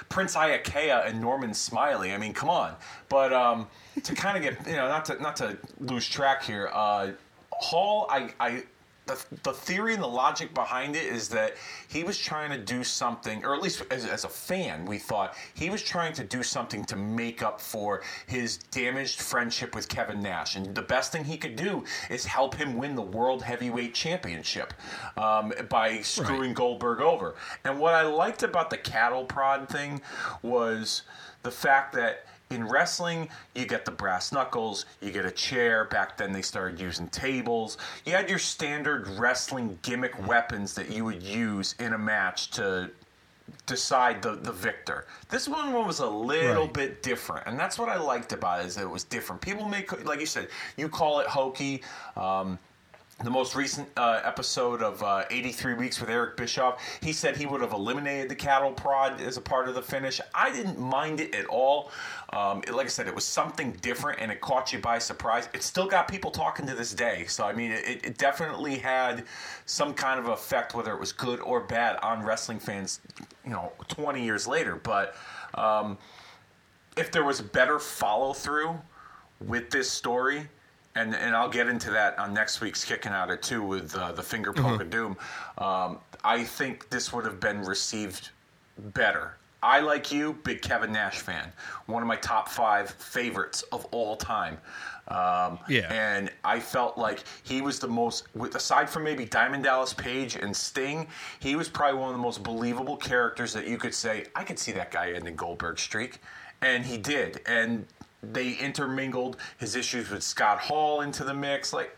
Prince Iaukea and Norman Smiley. I mean, come on. But um, to kind of get you know not to not to lose track here. Uh, Hall, I I. The, the theory and the logic behind it is that he was trying to do something, or at least as, as a fan, we thought he was trying to do something to make up for his damaged friendship with Kevin Nash. And the best thing he could do is help him win the World Heavyweight Championship um, by screwing Goldberg over. And what I liked about the cattle prod thing was the fact that in wrestling, you get the brass knuckles, you get a chair. Back then, they started using tables. You had your standard wrestling gimmick weapons that you would use in a match to decide the, the victor. This one was a little Right. bit different, and that's what I liked about it. Is that it was different. People make, like you said, you call it hokey. Um, the most recent uh, episode of uh, 83 Weeks with Eric Bischoff, he said he would have eliminated the cattle prod as a part of the finish. I didn't mind it at all. Um, it- like I said, it was something different and it caught you by surprise. It still got people talking to this day. So, I mean, it, it definitely had some kind of effect, whether it was good or bad, on wrestling fans, you know, 20 years later. But um, if there was better follow through with this story, and and I'll get into that on next week's kicking out at two with uh, the finger poke of doom. Um, I think this would have been received better. I like you, big Kevin Nash fan, one of my top five favorites of all time. Um, Yeah. and I felt like he was the most, with aside from maybe Diamond Dallas Page and Sting, he was probably one of the most believable characters that you could say, I could see that guy ending Goldberg's streak, and he did. And they intermingled his issues with Scott Hall into the mix. Like,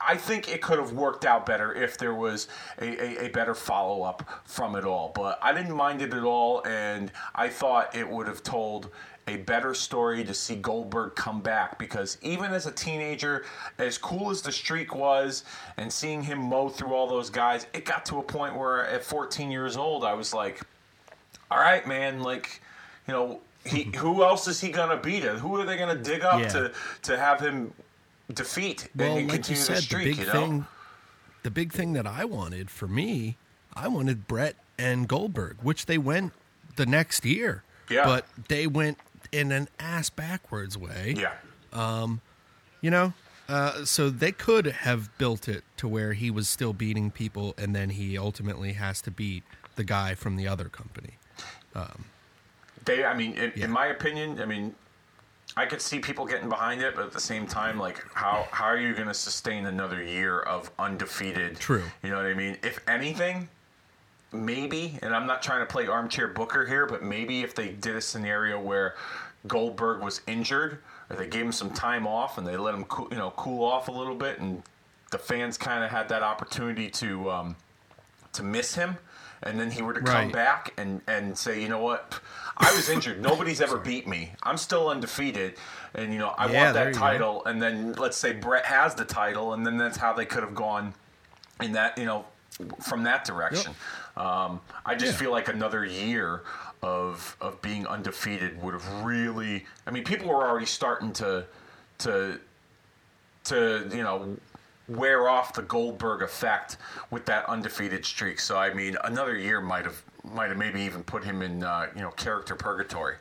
I think it could have worked out better if there was a, a, a better follow up from it all. But I didn't mind it at all, and I thought it would have told a better story to see Goldberg come back because even as a teenager, as cool as the streak was, and seeing him mow through all those guys, it got to a point where at 14 years old, I was like, all right, man, like, you know, he who else is he gonna beat? Who are they gonna dig up Yeah. to to have him defeat Well, and like you continue said, the the streak? big you know, thing, the big thing that I wanted for me, I wanted Bret and Goldberg, which they went the next year. Yeah. But they went in an ass backwards way. yeah, You know? Uh, so they could have built it to where he was still beating people and then he ultimately has to beat the guy from the other company. They. I mean, in, Yeah. in my opinion, I mean. I could see people getting behind it, but at the same time, like how how are you going to sustain another year of undefeated? True. You know what I mean? If anything, maybe, and I'm not trying to play armchair booker here, but maybe if they did a scenario where Goldberg was injured, or they gave him some time off and they let him, cool, you know, cool off a little bit, and the fans kind of had that opportunity to um, to miss him, and then he were to come back and and say, you know what, I was injured. Nobody's ever beat me. I'm still undefeated, and you know I Yeah, want that you go. title. And then let's say Bret has the title, and then that's how they could have gone in that you know from that direction. Um, I just Yeah. feel like another year of of being undefeated would have really. I mean, people were already starting to to to you know wear off the Goldberg effect with that undefeated streak. So I mean, another year might have might have maybe even put him in uh, you know character purgatory.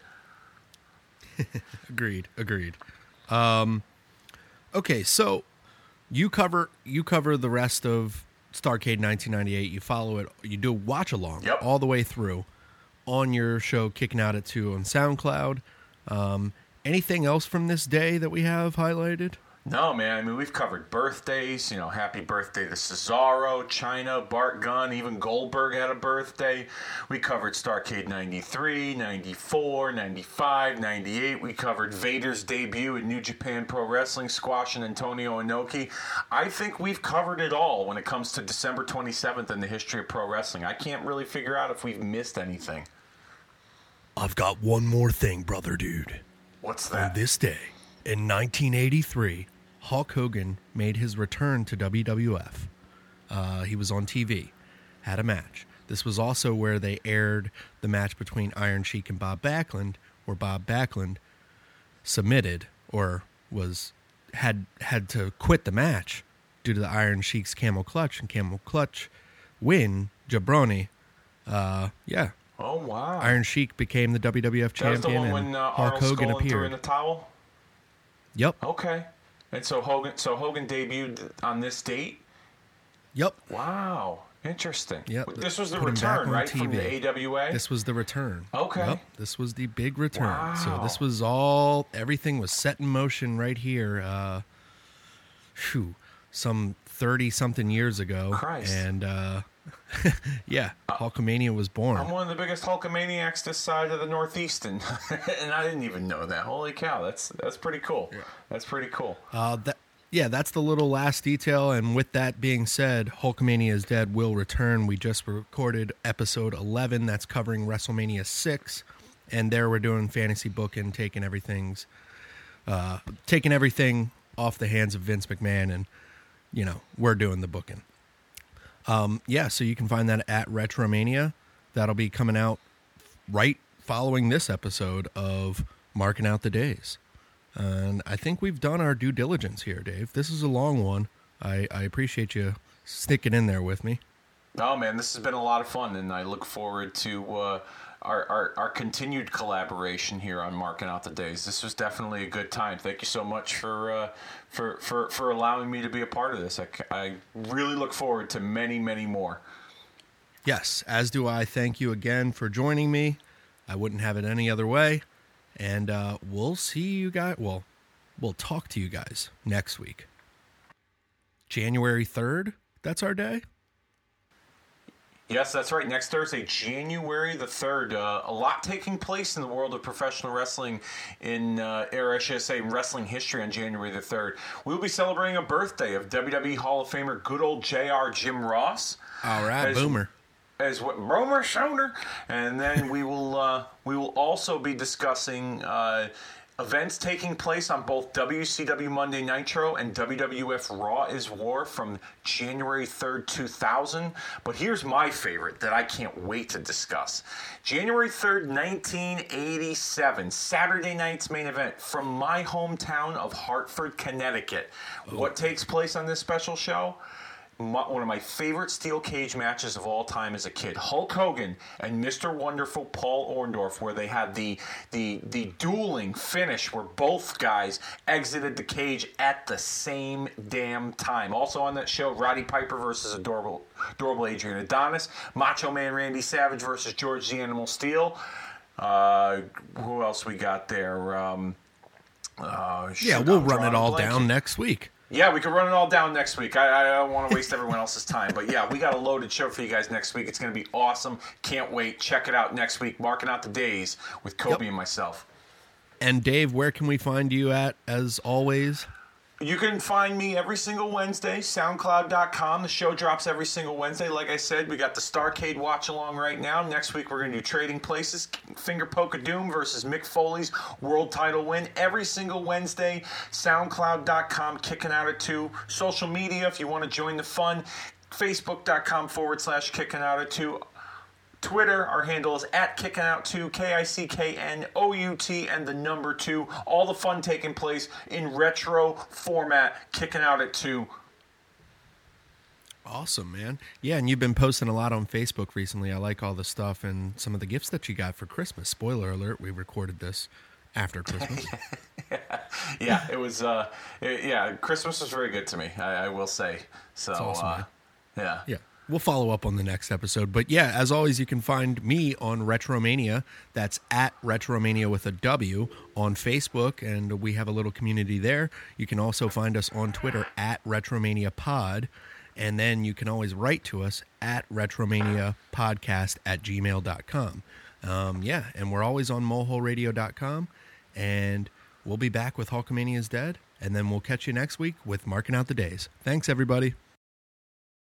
Agreed. Agreed. Um, okay, so you cover you cover the rest of Starcade 1998. You follow it. You do a watch along Yep. all the way through on your show, kicking out at two on SoundCloud. Um, anything else from this day that we have highlighted? No, man. I mean, we've covered birthdays. You know, happy birthday to Cesaro, Chyna, Bart Gunn, even Goldberg had a birthday. We covered Starcade 93, 94, 95, 98. We covered Vader's debut at New Japan Pro Wrestling, Squash and Antonio Inoki. I think we've covered it all when it comes to December 27th in the history of pro wrestling. I can't really figure out if we've missed anything. I've got one more thing, brother dude. What's that? On that? this day, in 1983, Hulk Hogan made his return to WWF. Uh, he was on TV, had a match. This was also where they aired the match between Iron Sheik and Bob Backlund, where Bob Backlund submitted or was had had to quit the match due to the Iron Sheik's camel clutch and camel clutch win. Jabroni, uh, yeah, Oh, wow. Iron Sheik became the WWF the champion, one and when uh, Hulk Arnold Hogan threw in appeared. the towel? Yep, Okay. And so Hogan, so Hogan debuted on this date. yep. Wow, interesting. Yep. This was the Put return, right, from the AWA. This was the return. Okay. Yep, this was the big return. Wow. So this was all everything was set in motion right here. Uh, phew, some thirty something years ago, Christ. and uh, yeah, Hulkamania was born. I'm one of the biggest Hulkamaniacs this side of the Northeast, and, and I didn't even know that. Holy cow, that's that's pretty cool. Yeah. That's pretty cool. Uh, that, yeah, that's the little last detail. And with that being said, Hulkamania is Dead will return. We just recorded episode 11 that's covering WrestleMania 6. And there we're doing fantasy booking, taking everything's, uh, taking everything off the hands of Vince McMahon. And, you know, we're doing the booking. Um, yeah, so you can find that at Retromania. That'll be coming out right following this episode of Marking Out the Days. And I think we've done our due diligence here, Dave. This is a long one. I, I appreciate you sticking in there with me. Oh man, this has been a lot of fun, and I look forward to uh, our, our our continued collaboration here on marking out the days. This was definitely a good time. Thank you so much for uh, for, for for allowing me to be a part of this. I, I really look forward to many many more. Yes, as do I. Thank you again for joining me. I wouldn't have it any other way. And uh, we'll see you guys. Well, we'll talk to you guys next week. January 3rd, that's our day. Yes, that's right. Next Thursday, January the 3rd. Uh, a lot taking place in the world of professional wrestling in, uh, or I should say, wrestling history on January the 3rd. We'll be celebrating a birthday of WWE Hall of Famer good old JR Jim Ross. All right, As- Boomer. As what Romer Shoner, and then we will uh, we will also be discussing uh, events taking place on both WCW Monday Nitro and WWF Raw is War from January third, two thousand. But here's my favorite that I can't wait to discuss: January third, nineteen eighty-seven, Saturday night's main event from my hometown of Hartford, Connecticut. What takes place on this special show? My, one of my favorite steel cage matches of all time as a kid. Hulk Hogan and Mr. Wonderful Paul Orndorff, where they had the the the dueling finish where both guys exited the cage at the same damn time. Also on that show, Roddy Piper versus adorable adorable Adrian Adonis, Macho Man Randy Savage versus George the Animal Steele. Uh, who else we got there? Um, uh, Yeah, we'll run it all down next week. Yeah, we could run it all down next week. I, I don't want to waste everyone else's time, but yeah, we got a loaded show for you guys next week. It's going to be awesome. Can't wait. Check it out next week. Marking out the days with Kobe Yep. and myself. And Dave, where can we find you at as always? You can find me every single Wednesday, SoundCloud.com. The show drops every single Wednesday. Like I said, we got the Starcade watch along right now. Next week, we're going to do Trading Places, Finger Poke of Doom versus Mick Foley's world title win. Every single Wednesday, SoundCloud.com, kicking out at 2. Social media, if you want to join the fun, Facebook.com forward slash kicking out at 2. Twitter, our handle is at kicking out two, K I C K N O U T, and the number two. All the fun taking place in retro format, kicking out at two. Awesome, man. Yeah, and you've been posting a lot on Facebook recently. I like all the stuff and some of the gifts that you got for Christmas. Spoiler alert, we recorded this after Christmas. Yeah, it was. Uh, it- yeah, Christmas was very good to me. I, I will say. So, awesome, uh, yeah, yeah. We'll follow up on the next episode. But yeah, as always, you can find me on Retromania. That's at Retromania with a W on Facebook, and we have a little community there. You can also find us on Twitter at Retromania Pod. And then you can always write to us at Retromania Podcast at gmail.com. Um, yeah, and we're always on moleholeradio.com. And we'll be back with Hulkamania is Dead. And then we'll catch you next week with Marking Out the Days. Thanks, everybody.